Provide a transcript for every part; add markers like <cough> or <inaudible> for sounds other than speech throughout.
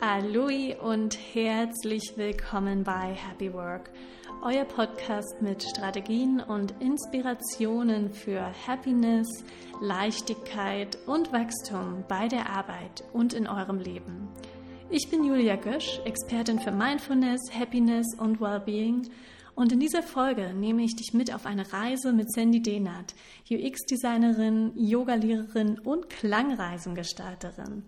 Hallo und herzlich willkommen bei Happy Work, euer Podcast mit Strategien und Inspirationen für Happiness, Leichtigkeit und Wachstum bei der Arbeit und in eurem Leben. Ich bin Julia Gösch, Expertin für Mindfulness, Happiness und Wellbeing und in dieser Folge nehme ich dich mit auf eine Reise mit Sandy Dehnert, UX-Designerin, Yogalehrerin und Klangreisengestalterin.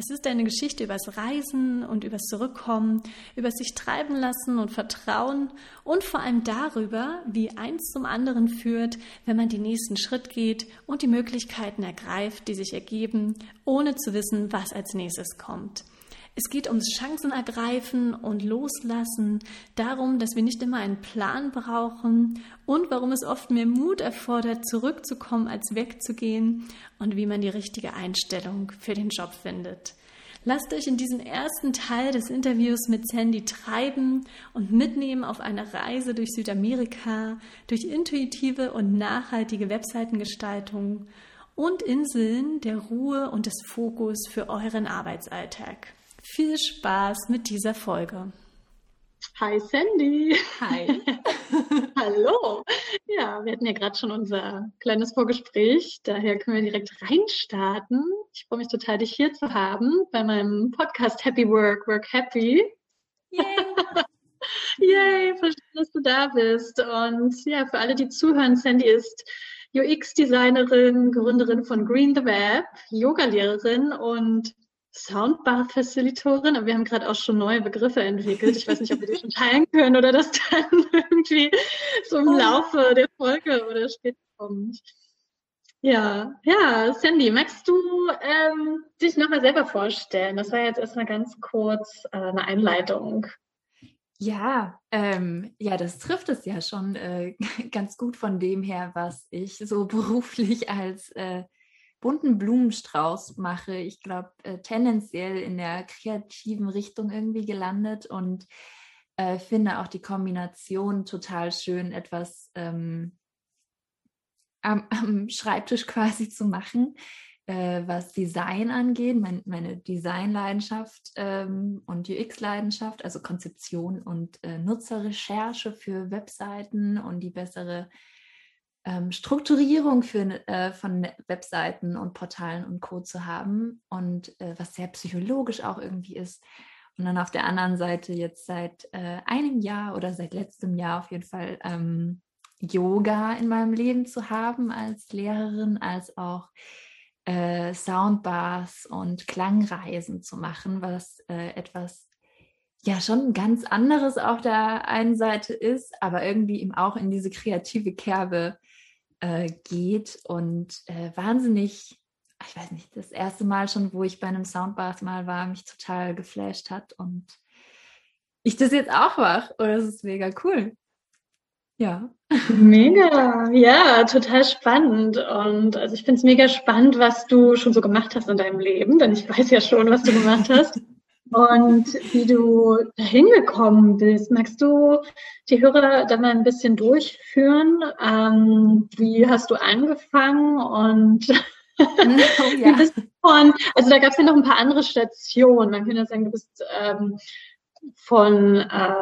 Es ist eine Geschichte übers Reisen und übers Zurückkommen, über sich treiben lassen und Vertrauen und vor allem darüber, wie eins zum anderen führt, wenn man den nächsten Schritt geht und die Möglichkeiten ergreift, die sich ergeben, ohne zu wissen, was als nächstes kommt. Es geht ums Chancen ergreifen und loslassen, darum, dass wir nicht immer einen Plan brauchen und warum es oft mehr Mut erfordert, zurückzukommen, als wegzugehen und wie man die richtige Einstellung für den Job findet. Lasst euch in diesen ersten Teil des Interviews mit Sandy treiben und mitnehmen auf eine Reise durch Südamerika, durch intuitive und nachhaltige Webseitengestaltung und Inseln der Ruhe und des Fokus für euren Arbeitsalltag. Viel Spaß mit dieser Folge. Hi Sandy. Hi. <laughs> Hallo. Ja, wir hatten ja gerade schon unser kleines Vorgespräch, daher können wir direkt reinstarten. Ich freue mich total, dich hier zu haben bei meinem Podcast Happy Work, Work Happy. <laughs> Yay! Yay, verstehe, dass du da bist. Und ja, für alle, die zuhören, Sandy ist UX-Designerin, Gründerin von Green the Web, Yogalehrerin und Soundbar-Facilitorin, aber wir haben gerade auch schon neue Begriffe entwickelt. Ich weiß nicht, ob wir die schon teilen können oder das dann <laughs> irgendwie so im Laufe der Folge oder später kommt. Ja, ja, Sandy, magst du ähm, dich nochmal selber vorstellen? Das war jetzt erstmal ganz kurz äh, eine Einleitung. Ja, ähm, ja, das trifft es ja schon äh, <laughs> ganz gut von dem her, was ich so <laughs> beruflich als äh, bunten Blumenstrauß mache. Ich glaube, äh, tendenziell in der kreativen Richtung irgendwie gelandet und äh, finde auch die Kombination total schön, etwas ähm, am, <laughs> am, Schreibtisch quasi zu machen, äh, was Design angeht, mein, meine Designleidenschaft ähm, und UX-Leidenschaft, also Konzeption und äh, Nutzerrecherche für Webseiten und die bessere ähm, Strukturierung für, äh, von Webseiten und Portalen und Co. zu haben und äh, was sehr psychologisch auch irgendwie ist. Und dann auf der anderen Seite jetzt seit äh, einem Jahr oder seit letztem Jahr auf jeden Fall ähm, Yoga in meinem Leben zu haben als Lehrerin, als auch äh, Soundbars und Klangreisen zu machen, was äh, etwas ja schon ganz anderes auf der einen Seite ist, aber irgendwie eben auch in diese kreative Kerbe äh, geht und äh, wahnsinnig, ich weiß nicht, das erste Mal schon, wo ich bei einem Soundbath mal war, mich total geflasht hat und ich das jetzt auch mache. Und das ist mega cool. Ja. Mega, ja, total spannend. Und also ich finde es mega spannend, was du schon so gemacht hast in deinem Leben, denn ich weiß ja schon, was du gemacht hast. Und wie du dahin gekommen bist. Magst du die Hörer da mal ein bisschen durchführen? Ähm, wie hast du angefangen und oh, <laughs> ja. von, also da gab es ja noch ein paar andere Stationen. Man könnte sagen, du bist ähm, von äh,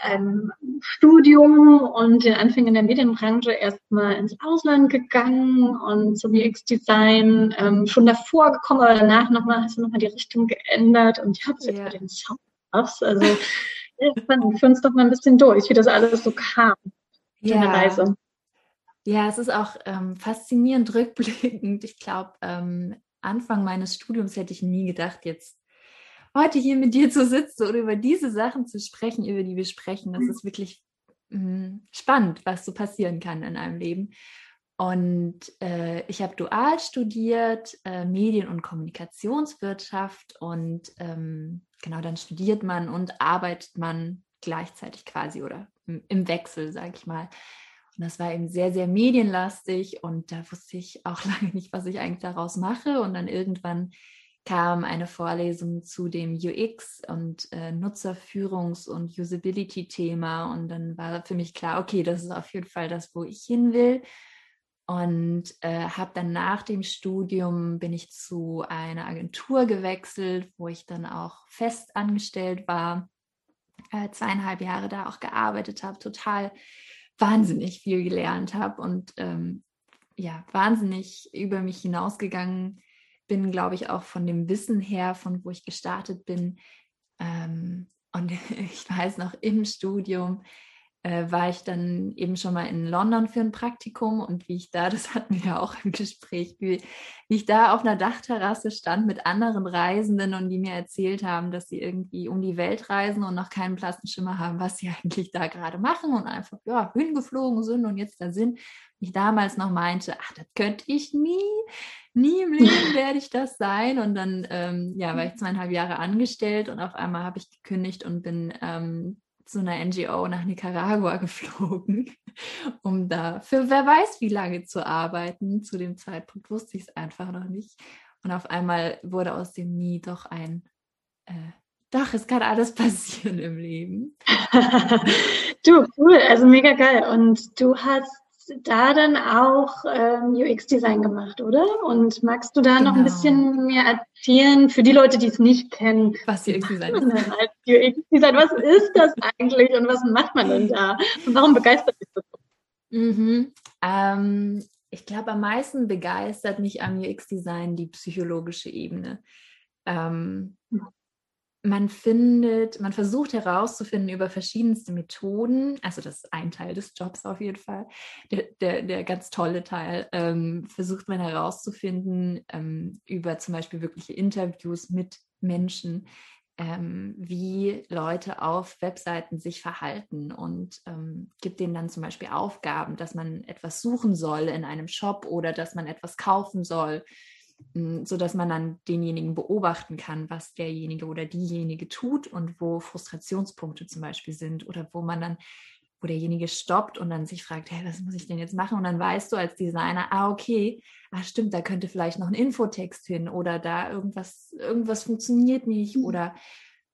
einem Studium und den Anfängen der Medienbranche erstmal ins Ausland gegangen und zum UX-Design ähm, schon davor gekommen, aber danach nochmal hast du nochmal die Richtung geändert und ich habe es jetzt bei den Soundbuffs. Also <laughs> ja, führ uns doch mal ein bisschen durch, wie das alles so kam. Ja. Reise. Ja, es ist auch ähm, faszinierend rückblickend. Ich glaube, ähm, Anfang meines Studiums hätte ich nie gedacht, jetzt heute hier mit dir zu sitzen und über diese Sachen zu sprechen, über die wir sprechen. Das ist wirklich mh, spannend, was so passieren kann in einem Leben. Und äh, ich habe dual studiert, äh, Medien- und Kommunikationswirtschaft. Und ähm, genau, dann studiert man und arbeitet man gleichzeitig quasi oder im, im Wechsel, sage ich mal. Und das war eben sehr, sehr medienlastig. Und da wusste ich auch <laughs> lange nicht, was ich eigentlich daraus mache. Und dann irgendwann kam eine Vorlesung zu dem UX und äh, Nutzerführungs- und Usability-Thema und dann war für mich klar, okay, das ist auf jeden Fall das, wo ich hin will. und äh, habe dann nach dem Studium bin ich zu einer Agentur gewechselt, wo ich dann auch fest angestellt war, äh, zweieinhalb Jahre da auch gearbeitet habe, total wahnsinnig viel gelernt habe und ähm, ja, wahnsinnig über mich hinausgegangen bin, glaube ich, auch von dem Wissen her, von wo ich gestartet bin. Ähm, und <laughs> ich weiß noch im Studium, äh, war ich dann eben schon mal in London für ein Praktikum und wie ich da, das hatten wir ja auch im Gespräch, wie, wie ich da auf einer Dachterrasse stand mit anderen Reisenden und die mir erzählt haben, dass sie irgendwie um die Welt reisen und noch keinen blassen Schimmer haben, was sie <laughs> eigentlich da gerade machen und einfach ja hingeflogen sind und jetzt da sind. Ich damals noch meinte, ach, das könnte ich nie, nie im <laughs> Leben werde ich das sein. Und dann ähm, ja, war ich zweieinhalb Jahre angestellt und auf einmal habe ich gekündigt und bin ähm, zu einer NGO nach Nicaragua <laughs> geflogen, um da für wer weiß wie lange zu arbeiten. Zu dem Zeitpunkt wusste ich es einfach noch nicht. Und auf einmal wurde aus dem Nie doch ein, äh, doch, es kann alles <laughs> passieren im Leben. <laughs> du, cool, also mega geil. Und du hast da dann auch ähm, UX-Design gemacht, oder? Und magst du da genau. noch ein genau. bisschen mehr erzählen für die Leute, die es nicht kennen? Was UX-Design ist? UX-Design, was ist das eigentlich und was macht man denn da? Und warum begeistert dich das so? Mhm. Ähm, ich glaube, am meisten begeistert mich am UX-Design die psychologische Ebene. Ähm, man findet, man versucht herauszufinden über verschiedenste Methoden, also das ist ein Teil des Jobs auf jeden Fall, der, der, der ganz tolle Teil, ähm, versucht man herauszufinden ähm, über zum Beispiel wirkliche Interviews mit Menschen, ähm, wie Leute auf Webseiten sich verhalten und ähm, gibt denen dann zum Beispiel Aufgaben, dass man etwas suchen soll in einem Shop oder dass man etwas kaufen soll so dass man dann denjenigen beobachten kann, was derjenige oder diejenige tut und wo Frustrationspunkte zum Beispiel sind oder wo man dann, wo derjenige stoppt und dann sich fragt, hey, was muss ich denn jetzt machen? Und dann weißt du als Designer, ah, okay, ah, stimmt, da könnte vielleicht noch ein Infotext hin oder da irgendwas, irgendwas funktioniert nicht mhm. oder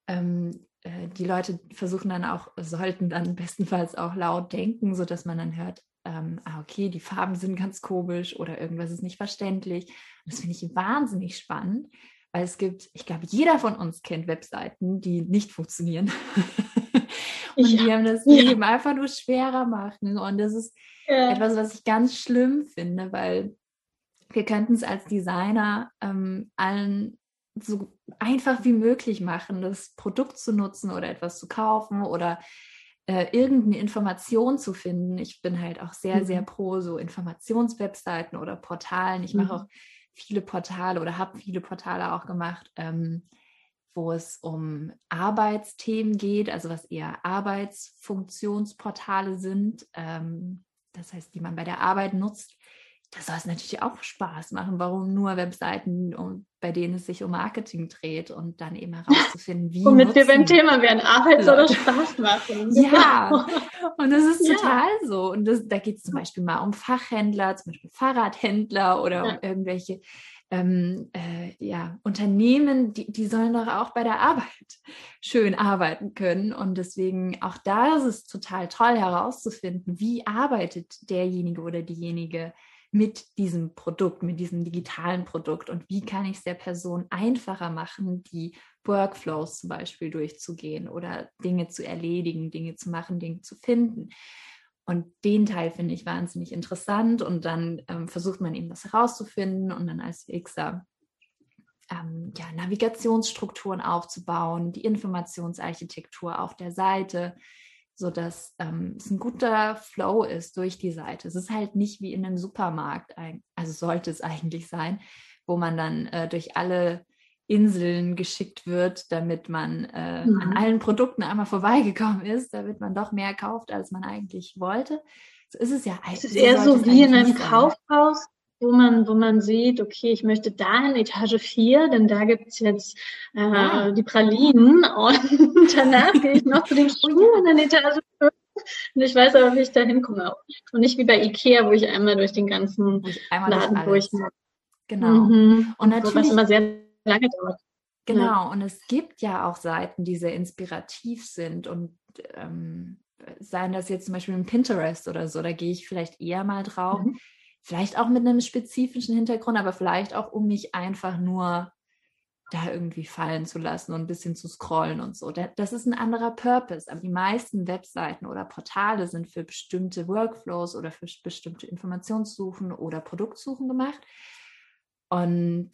ähm, äh, die Leute versuchen dann auch, sollten dann bestenfalls auch laut denken, sodass man dann hört, ähm, ah, okay, die Farben sind ganz komisch oder irgendwas ist nicht verständlich. das finde ich wahnsinnig spannend, weil es gibt, ich glaube, jeder von uns kennt Webseiten, die nicht funktionieren. <laughs> und ja. die haben das Leben ja. einfach nur schwerer machen. Und das ist ja. etwas, was ich ganz schlimm finde, weil wir könnten es als Designer ähm, allen so einfach wie möglich machen, das Produkt zu nutzen oder etwas zu kaufen oder äh, irgendeine Information zu finden. Ich bin halt auch sehr, mhm. sehr pro so Informationswebseiten oder Portalen. Ich mhm. mache auch viele Portale oder habe viele Portale auch gemacht, ähm, wo es um Arbeitsthemen geht, also was eher Arbeitsfunktionsportale sind. Ähm, das heißt, die man bei der Arbeit nutzt das soll es natürlich auch Spaß machen. Warum nur Webseiten, um, bei denen es sich um Marketing dreht und dann eben <laughs> herauszufinden, wie. Womit wir beim Thema werden, Arbeit soll Spaß machen. <laughs> ja, und das ist ja. total so. Und das, da geht es zum Beispiel mal um Fachhändler, zum Beispiel Fahrradhändler oder ja. um irgendwelche ähm, äh, ja, Unternehmen, die, die sollen doch auch bei der Arbeit schön arbeiten können. Und deswegen auch da ist es total toll herauszufinden, wie arbeitet derjenige oder diejenige mit diesem Produkt, mit diesem digitalen Produkt und wie kann ich es der Person einfacher machen, die Workflows zum Beispiel durchzugehen oder Dinge zu erledigen, Dinge zu machen, Dinge zu finden. Und den Teil finde ich wahnsinnig interessant und dann ähm, versucht man eben das herauszufinden und dann als UXer ähm, ja, Navigationsstrukturen aufzubauen, die Informationsarchitektur auf der Seite, sodass ähm, es ein guter Flow ist durch die Seite. Es ist halt nicht wie in einem Supermarkt, also sollte es eigentlich sein, wo man dann äh, durch alle Inseln geschickt wird, damit man äh, mhm. an allen Produkten einmal vorbeigekommen ist, damit man doch mehr kauft, als man eigentlich wollte. So ist es ja eigentlich. Es ist eher so wie in einem Kaufhaus, wo man, wo man sieht, okay, ich möchte da in Etage 4, denn da gibt's jetzt äh, ah. die Pralinen und <laughs> danach gehe ich noch zu den Schuhen in Etage 5 und ich weiß aber, wie ich da hinkomme. Und nicht wie bei Ikea, wo ich einmal durch den ganzen Laden durch muss. Genau. Mhm. Und natürlich. Was immer sehr lange dauert. Genau, ja. und es gibt ja auch Seiten, die sehr inspirativ sind und ähm, seien das jetzt zum Beispiel ein Pinterest oder so, da gehe ich vielleicht eher mal drauf, mhm vielleicht auch mit einem spezifischen Hintergrund, aber vielleicht auch, um mich einfach nur da irgendwie fallen zu lassen und ein bisschen zu scrollen und so. Das ist ein anderer Purpose. Aber die meisten Webseiten oder Portale sind für bestimmte Workflows oder für bestimmte Informationssuchen oder Produktsuchen gemacht. Und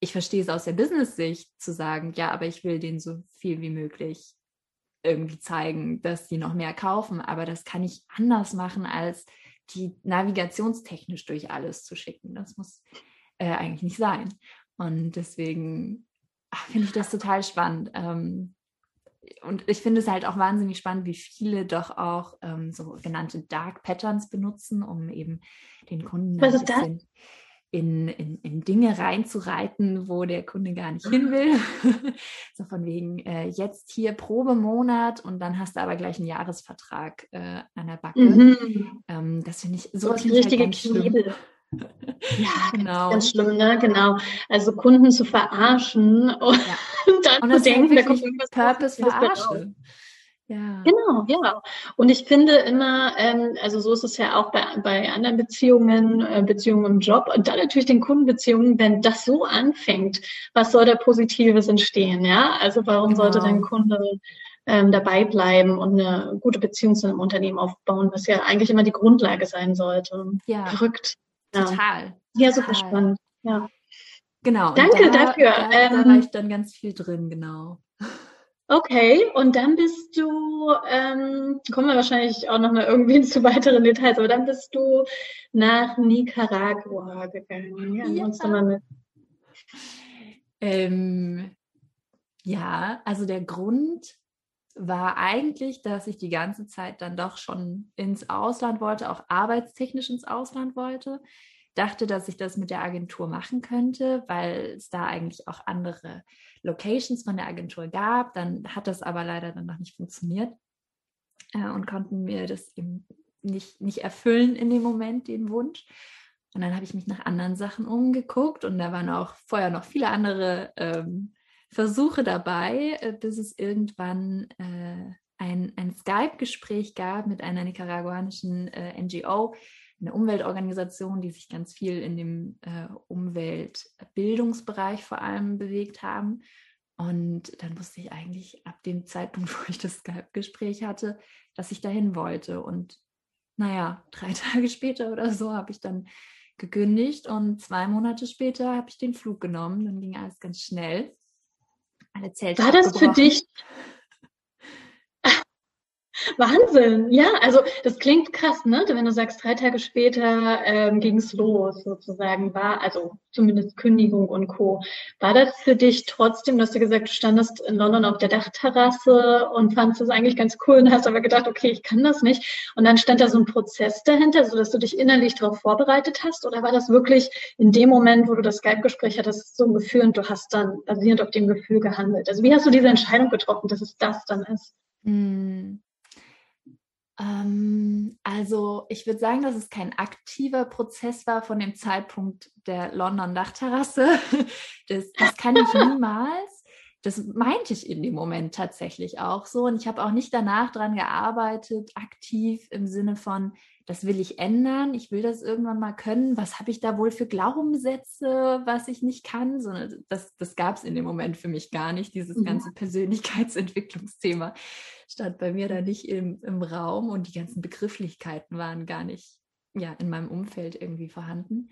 ich verstehe es aus der Business-Sicht zu sagen, ja, aber ich will denen so viel wie möglich irgendwie zeigen, dass sie noch mehr kaufen. Aber das kann ich anders machen, als die navigationstechnisch durch alles zu schicken. Das muss äh, eigentlich nicht sein. Und deswegen finde ich das total spannend. Ähm, und ich finde es halt auch wahnsinnig spannend, wie viele doch auch ähm, sogenannte Dark Patterns benutzen, um eben den Kunden Was ist das? In, in, in, Dinge reinzureiten, wo der Kunde gar nicht hin will. <laughs> so von wegen, äh, jetzt hier Probemonat und dann hast du aber gleich einen Jahresvertrag äh, an der Backe. Mhm. Ähm, das finde ich so richtige halt Knebel. <laughs> Ja, genau. ganz schlimm, ne? Genau. Also Kunden zu verarschen <laughs> und, ja. dann und zu denken, da kommt irgendwas Purpose verarschen. Ja. Genau, ja. Und ich finde immer, ähm, also so ist es ja auch bei, bei anderen Beziehungen, äh, Beziehungen im Job und dann natürlich den Kundenbeziehungen, wenn das so anfängt, was soll da Positives entstehen, ja? Also warum genau. sollte dein Kunde ähm, dabei bleiben und eine gute Beziehung zu einem Unternehmen aufbauen, was ja eigentlich immer die Grundlage sein sollte. Ja. Verrückt. Total. Ja, super spannend. Ja. Genau. Danke da, dafür. Da, ähm, da war ich dann ganz viel drin, genau. Okay, und dann bist du, ähm, kommen wir wahrscheinlich auch noch mal irgendwie <laughs> zu weiteren Details, aber dann bist du nach Nicaragua gegangen. Ja, ja. Mal mit. Ähm, ja, also der Grund war eigentlich, dass ich die ganze Zeit dann doch schon ins Ausland wollte, auch arbeitstechnisch ins Ausland wollte. Dachte, dass ich das mit der Agentur machen könnte, weil es da eigentlich auch andere Locations von der Agentur gab. Dann hat das aber leider dann noch nicht funktioniert äh, und konnten mir das eben nicht, nicht erfüllen in dem Moment, den Wunsch. Und dann habe ich mich nach anderen Sachen umgeguckt und da waren auch vorher noch viele andere ähm, Versuche dabei, äh, bis es irgendwann äh, ein, ein Skype-Gespräch gab mit einer nicaraguanischen äh, NGO, eine Umweltorganisation, die sich ganz viel in dem äh, Umweltbildungsbereich vor allem bewegt haben. Und dann wusste ich eigentlich ab dem Zeitpunkt, <laughs> wo ich das Skype-Gespräch hatte, dass ich dahin wollte. Und naja, drei <laughs> Tage später oder so habe ich dann gekündigt und zwei Monate später habe ich den Flug genommen. Dann ging alles ganz schnell alle Zelte. War das für dich Wahnsinn, ja, also das klingt krass, ne? Wenn du sagst, drei Tage später ähm, ging es los, sozusagen, war, also zumindest Kündigung und Co. War das für dich trotzdem, dass du gesagt, du standest in London auf der Dachterrasse und fandest das eigentlich ganz cool und hast aber gedacht, okay, ich kann das nicht. Und dann stand da so ein Prozess dahinter, sodass du dich innerlich darauf vorbereitet hast? Oder war das wirklich in dem Moment, wo du das Skype-Gespräch hattest, so ein Gefühl und du hast dann basierend auf dem Gefühl gehandelt? Also wie hast du diese Entscheidung getroffen, dass es das dann ist? Hm. Ähm, also ich würde sagen, dass es kein aktiver Prozess war von dem Zeitpunkt der London Dachterrasse. <laughs> Das, das kann ich <laughs> niemals. Das meinte ich in dem Moment tatsächlich auch so. Und ich habe auch nicht danach dran gearbeitet, aktiv im Sinne von, das will ich ändern, ich will das irgendwann mal können. Was habe ich da wohl für Glaubenssätze, was ich nicht kann? Sondern das, das gab es in dem Moment für mich gar nicht, dieses mhm. ganze Persönlichkeitsentwicklungsthema <laughs> stand bei mir da nicht im, im Raum und die ganzen Begrifflichkeiten waren gar nicht ja, in meinem Umfeld irgendwie vorhanden.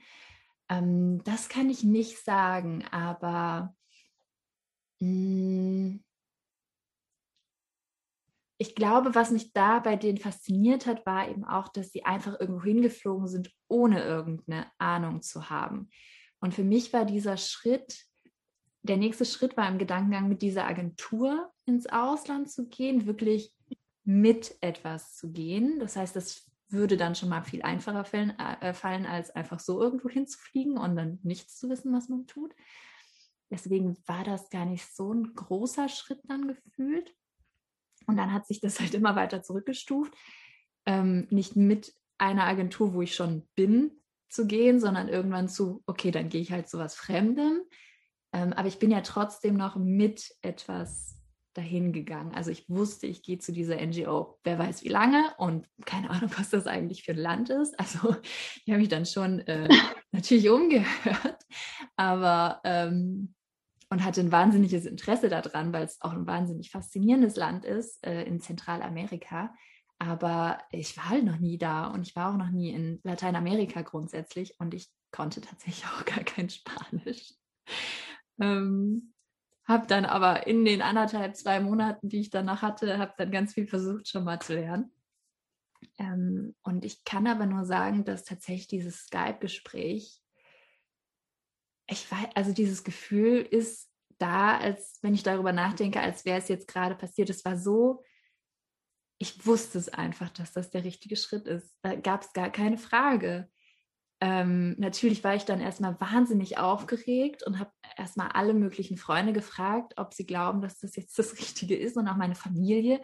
Ähm, das kann ich nicht sagen, aber mh, hm, ich glaube, was mich da bei denen fasziniert hat, war eben auch, dass sie einfach irgendwo hingeflogen sind, ohne irgendeine Ahnung zu haben. Und für mich war dieser Schritt der nächste Schritt war im Gedankengang, mit dieser Agentur ins Ausland zu gehen, wirklich mit etwas zu gehen. Das heißt, das würde dann schon mal viel einfacher fallen, äh, fallen, als einfach so irgendwo hinzufliegen und dann nichts zu wissen, was man tut. Deswegen war das gar nicht so ein großer Schritt dann gefühlt. Und dann hat sich das halt immer weiter zurückgestuft. Ähm, nicht mit einer Agentur, wo ich schon bin, zu gehen, sondern irgendwann zu, okay, dann gehe ich halt zu was Fremdem. Ähm, aber ich bin ja trotzdem noch mit etwas dahin gegangen. Also ich wusste, ich gehe zu dieser NGO, wer weiß wie lange und keine Ahnung, was das eigentlich für ein Land ist. Also ich habe mich dann schon äh, <laughs> natürlich umgehört, aber ähm, und hatte ein wahnsinniges Interesse daran, weil es auch ein wahnsinnig faszinierendes Land ist äh, in Zentralamerika. Aber ich war halt noch nie da und ich war auch noch nie in Lateinamerika grundsätzlich und ich konnte tatsächlich <laughs> auch gar kein Spanisch. Ähm, habe dann aber in den anderthalb, zwei Monaten, die ich danach hatte, habe dann ganz viel versucht schon mal zu lernen. Ähm, und ich kann aber nur sagen, dass tatsächlich dieses Skype-Gespräch, ich weiß, also dieses Gefühl ist da, als wenn ich darüber nachdenke, als wäre es jetzt gerade passiert. Es war so ich wusste es einfach, dass das der richtige Schritt ist. Da gab es gar keine Frage. Ähm, natürlich war ich dann erstmal wahnsinnig aufgeregt und habe erstmal alle möglichen Freunde gefragt, ob sie glauben, dass das jetzt das Richtige ist und auch meine Familie.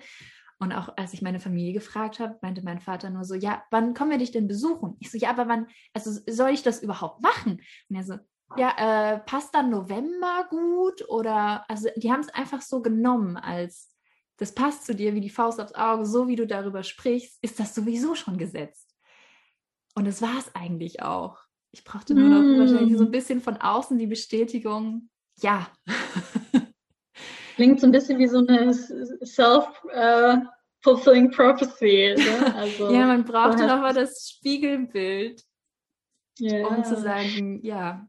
Und auch als ich meine Familie gefragt habe, meinte mein Vater nur so, ja, wann kommen wir dich denn besuchen? Ich so, ja, aber wann, also soll ich das überhaupt machen? Und er so, ja, äh, passt dann November gut? Oder, also die haben es einfach so genommen als das passt zu dir wie die Faust aufs Auge, so wie du darüber sprichst, ist das sowieso schon gesetzt. Und das war es eigentlich auch. Ich brauchte nur noch mm. wahrscheinlich so ein bisschen von außen die Bestätigung, ja. <laughs> Klingt so ein bisschen wie so eine self-fulfilling uh, prophecy. Ne? Also, <laughs> ja, man brauchte nochmal das Spiegelbild, yeah. um zu sagen, ja,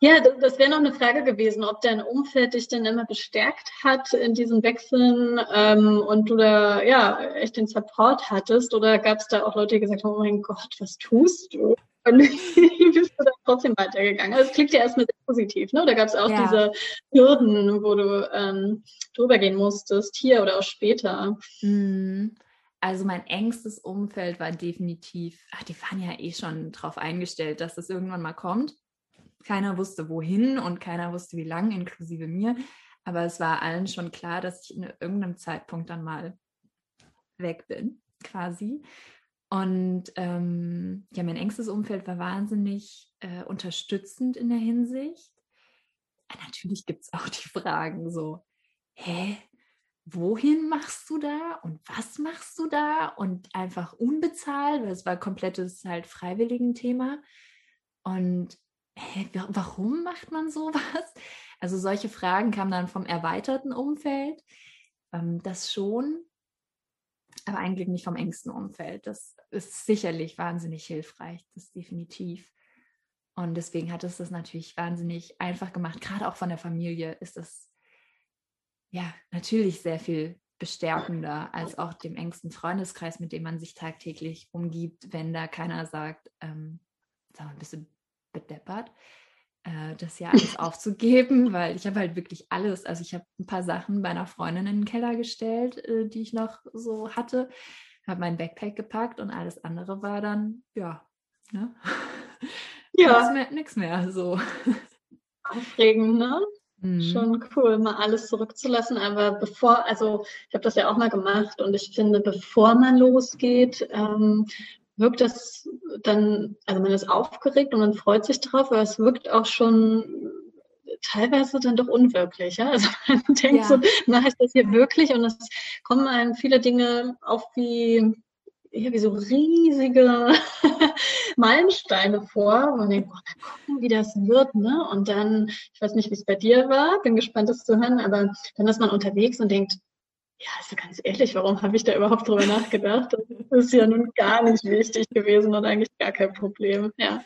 ja, das wäre noch eine Frage gewesen, ob dein Umfeld dich denn immer bestärkt hat in diesen Wechseln ähm, und du da ja echt den Support hattest oder gab es da auch Leute, die gesagt haben, oh mein Gott, was tust du? Und <laughs> wie bist du dann trotzdem weitergegangen? Also es klingt ja erstmal sehr positiv, ne? Oder gab es auch ja. diese Hürden, wo du ähm, drüber gehen musstest, hier oder auch später? Mhm. Also mein engstes Umfeld war definitiv, ach, die waren ja eh schon darauf eingestellt, dass das irgendwann mal kommt. Keiner wusste wohin und keiner wusste wie lang, inklusive mir. Aber es war allen schon klar, dass ich in irgendeinem Zeitpunkt dann mal weg bin, quasi. Und ähm, ja, mein engstes Umfeld war wahnsinnig äh, unterstützend in der Hinsicht. Ja, natürlich gibt es auch die Fragen so, hä, wohin machst du da und was machst du da? Und einfach unbezahlt, weil es war komplettes halt freiwilligen Thema. Und hä, warum macht man sowas? <laughs> Also solche Fragen kamen dann vom erweiterten Umfeld. Ähm, das schon, aber eigentlich nicht vom engsten Umfeld. Das ist sicherlich wahnsinnig hilfreich, das definitiv. Und deswegen hat es das natürlich wahnsinnig einfach gemacht. Gerade auch von der Familie ist das ja natürlich sehr viel bestärkender als auch dem engsten Freundeskreis, mit dem man sich tagtäglich umgibt, wenn da keiner sagt, ähm, sag mal, bist du bedeppert, äh, das ja alles <laughs> aufzugeben, weil ich habe halt wirklich alles. Also ich habe ein paar Sachen bei einer Freundin in den Keller gestellt, äh, die ich noch so hatte, habe mein Backpack gepackt und alles andere war dann, ja, ne? <laughs> Ja. Nichts mehr, mehr, so. Aufregend, ne? Mhm. Schon cool, mal alles zurückzulassen. Aber bevor, also ich habe das ja auch mal gemacht und ich finde, bevor man losgeht, ähm, wirkt das dann, also man ist aufgeregt und man freut sich drauf, aber es wirkt auch schon teilweise dann doch unwirklich. Ja? Also <laughs> man denkt ja. so, mache ich das hier wirklich? Und es kommen einem viele Dinge auf wie, ja, wie so riesige <laughs> Meilensteine vor. Und man denkt, boah, mal gucken, wie das wird. Ne? Und dann, ich weiß nicht, wie es bei dir war, bin gespannt, das zu hören, aber dann ist man unterwegs und denkt, ja, also ganz ehrlich, warum habe ich da überhaupt drüber nachgedacht? Das ist ja nun gar nicht wichtig gewesen und eigentlich gar kein Problem. Ja,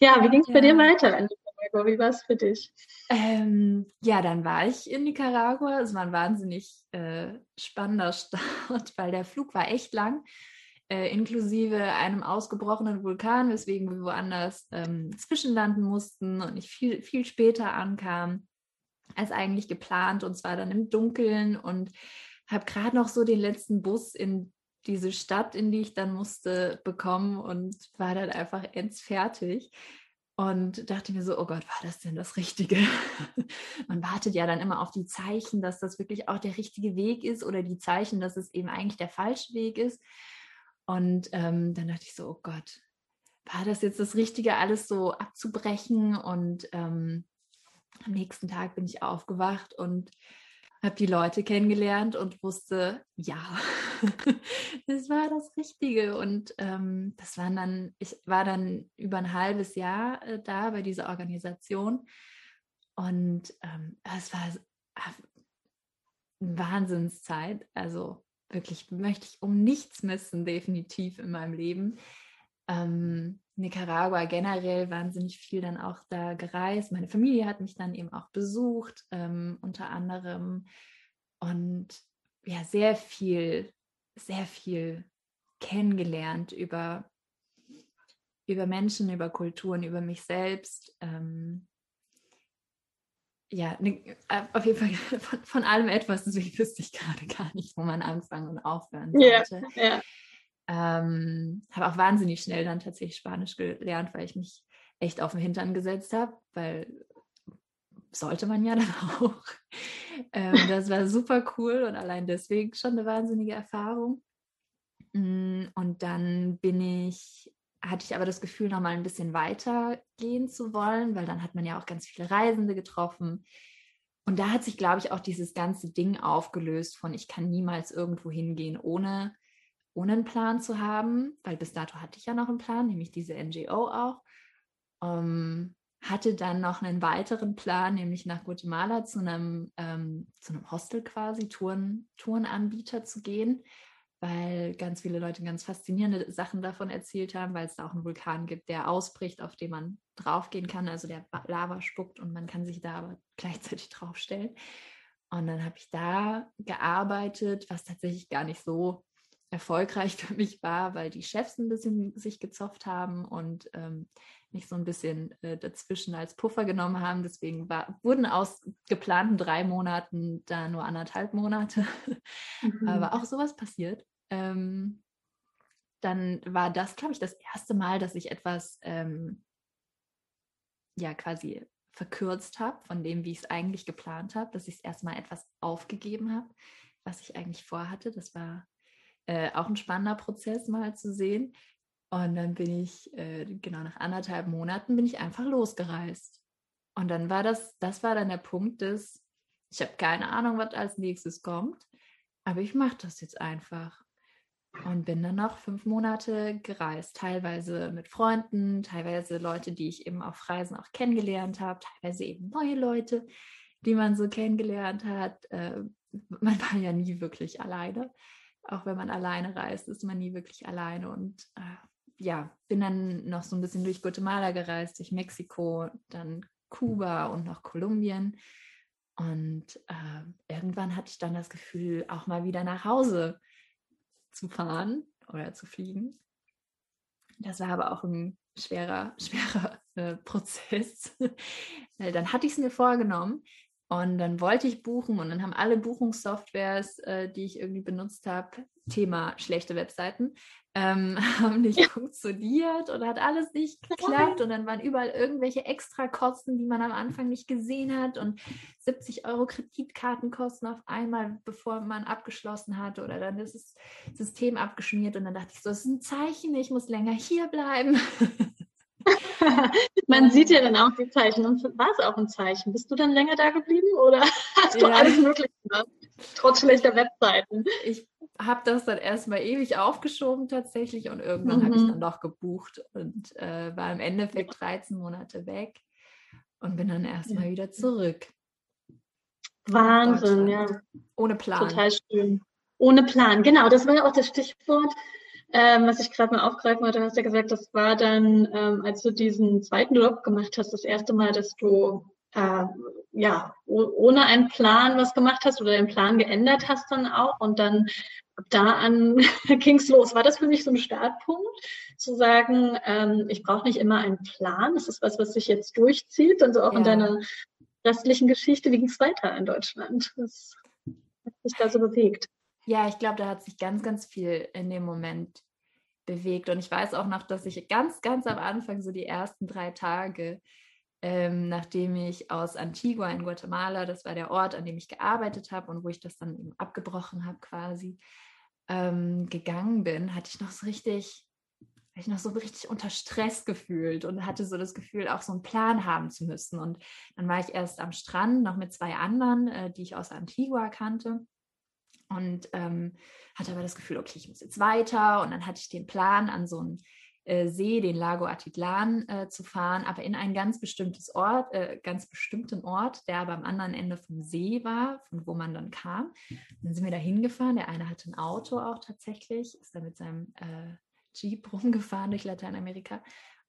ja wie ging es ja. bei dir weiter in Nicaragua? Wie war es für dich? Ähm, ja, dann war ich in Nicaragua. Es war ein wahnsinnig äh, spannender <laughs> Start, weil der Flug war echt lang, äh, inklusive einem ausgebrochenen Vulkan, weswegen wir woanders ähm, zwischenlanden mussten und ich viel, viel später ankam als eigentlich geplant und zwar dann im Dunkeln und habe gerade noch so den letzten Bus in diese Stadt, in die ich dann musste, bekommen und war dann einfach ends fertig und dachte mir so, oh Gott, war das denn das Richtige? <laughs> Man wartet ja dann immer auf die Zeichen, dass das wirklich auch der richtige Weg ist oder die Zeichen, dass es eben eigentlich der falsche Weg ist. Und ähm, dann dachte ich so, oh Gott, war das jetzt das Richtige, alles so abzubrechen? Und ähm, am nächsten Tag bin ich aufgewacht und habe die Leute kennengelernt und wusste, ja, <laughs> das war das Richtige. Und ähm, das waren dann, ich war dann über ein halbes Jahr äh, da bei dieser Organisation. Und ähm, es war eine Wahnsinnszeit. Also wirklich möchte ich um nichts missen, definitiv in meinem Leben. Ähm, Nicaragua generell wahnsinnig viel dann auch da gereist. Meine Familie hat mich dann eben auch besucht, ähm, unter anderem. Und ja, sehr viel, sehr viel kennengelernt über, über Menschen, über Kulturen, über mich selbst. Ähm, ja, ne, auf jeden Fall <laughs> von, von, allem etwas, deswegen wüsste ich gerade gar nicht, wo man anfangen und aufhören sollte. Yeah, yeah. Ähm, habe auch wahnsinnig schnell dann tatsächlich Spanisch gelernt, weil ich mich echt auf den Hintern gesetzt habe, weil sollte man ja <laughs> dann auch. Ähm, das war super cool und allein deswegen schon eine wahnsinnige Erfahrung. Mm, und dann bin ich, hatte ich aber das Gefühl, noch mal ein bisschen weiter gehen zu wollen, weil dann hat man ja auch ganz viele Reisende getroffen. Und da hat sich, glaube ich, auch dieses ganze Ding aufgelöst von, ich kann niemals irgendwo hingehen, ohne ohne einen Plan zu haben, weil bis dato hatte ich ja noch einen Plan, nämlich diese NGO auch. Ähm, hatte dann noch einen weiteren Plan, nämlich nach Guatemala zu einem, ähm, zu einem Hostel quasi, Touren, Tourenanbieter zu gehen, weil ganz viele Leute ganz faszinierende Sachen davon erzählt haben, weil es da auch einen Vulkan gibt, der ausbricht, auf den man draufgehen kann, also der Lava spuckt und man kann sich da aber <laughs> gleichzeitig draufstellen. Und dann habe ich da gearbeitet, was tatsächlich gar nicht so erfolgreich <laughs> für mich war, weil die Chefs ein bisschen sich gezopft haben und ähm, mich so ein bisschen äh, dazwischen als Puffer genommen haben. Deswegen war, wurden aus geplanten drei Monaten da nur anderthalb Monate. <laughs> Mhm. Aber auch sowas passiert. Ähm, dann war das, glaube ich, das erste Mal, dass ich etwas ähm, ja quasi verkürzt habe von dem, wie ich es eigentlich geplant habe, dass ich es erstmal etwas aufgegeben habe, was ich eigentlich vorhatte. Das war äh, auch ein spannender Prozess mal zu sehen. Und dann bin ich, äh, genau nach anderthalb Monaten, bin ich einfach losgereist. Und dann war das, das war dann der Punkt des, ich habe keine Ahnung, was als nächstes kommt, aber ich mache das jetzt einfach. Und bin dann noch fünf Monate gereist, teilweise mit Freunden, teilweise Leute, die ich eben auf Reisen auch kennengelernt habe, teilweise eben neue Leute, die man so kennengelernt hat. Äh, man war ja nie wirklich alleine auch wenn man alleine reist, ist man nie wirklich alleine. Und äh, ja, bin dann noch so ein bisschen durch Guatemala gereist, durch Mexiko, dann Kuba und noch Kolumbien. Und äh, irgendwann hatte ich dann das Gefühl, auch mal wieder nach Hause zu fahren oder zu fliegen. Das war aber auch ein schwerer, <laughs> schwerer äh, Prozess. <laughs> dann hatte ich es mir vorgenommen, und dann wollte ich buchen und dann haben alle Buchungssoftwares, äh, die ich irgendwie benutzt habe, Thema schlechte Webseiten, ähm, <laughs> haben nicht ja. funktioniert oder hat alles nicht geklappt. Und dann waren überall irgendwelche Extrakosten, die man am Anfang nicht gesehen hat und 70 Euro Kreditkartenkosten auf einmal, bevor man abgeschlossen hatte oder dann ist das System abgeschmiert und dann dachte ich so, das ist ein Zeichen, ich muss länger hier bleiben. <laughs> <laughs> Man sieht ja dann auch die Zeichen. Und war es auch ein Zeichen? Bist du dann länger da geblieben oder <laughs> hast du ja. alles Mögliche gemacht? Trotz schlechter Webseiten. Ich habe das dann erstmal ewig aufgeschoben tatsächlich und irgendwann mhm. habe ich dann doch gebucht und äh, war im Endeffekt 13 Monate weg und bin dann erstmal ja. wieder zurück. Wahnsinn, ja. Ohne Plan. Total schön. Ohne Plan, genau, das war ja auch das Stichwort. Ähm, was ich gerade mal aufgreifen wollte, hast ja gesagt, das war dann, ähm, als du diesen zweiten Job gemacht hast, das erste Mal, dass du äh, ja ohne einen Plan was gemacht hast oder den Plan geändert hast dann auch und dann ab da an <laughs> ging's los. War das für mich so ein Startpunkt, zu sagen, ähm, ich brauche nicht immer einen Plan, das ist was, was sich jetzt durchzieht, also auch ja. in deiner restlichen Geschichte, wie ging's weiter in Deutschland? Was hat sich da so bewegt? Ja, ich glaube, da hat sich ganz, ganz viel in dem Moment bewegt. Und ich weiß auch noch, dass ich ganz, ganz am Anfang, so die ersten drei Tage, ähm, nachdem ich aus Antigua in Guatemala, das war der Ort, an dem ich gearbeitet habe und wo ich das dann eben abgebrochen habe quasi, ähm, gegangen bin, hatte ich noch so richtig, ich noch so richtig unter Stress gefühlt und hatte so das Gefühl, auch so einen Plan haben zu müssen. Und dann war ich erst am Strand noch mit zwei anderen, äh, die ich aus Antigua kannte. Und ähm, hatte aber das Gefühl, okay, ich muss jetzt weiter. Und dann hatte ich den Plan, an so einen äh, See, den Lago Atitlan, äh, zu fahren, aber in ein ganz bestimmtes Ort, äh, ganz bestimmten Ort, der aber am anderen Ende vom See war, von wo man dann kam. Dann sind wir da hingefahren. Der eine hatte ein Auto auch tatsächlich, ist da mit seinem äh, Jeep <laughs> rumgefahren durch Lateinamerika.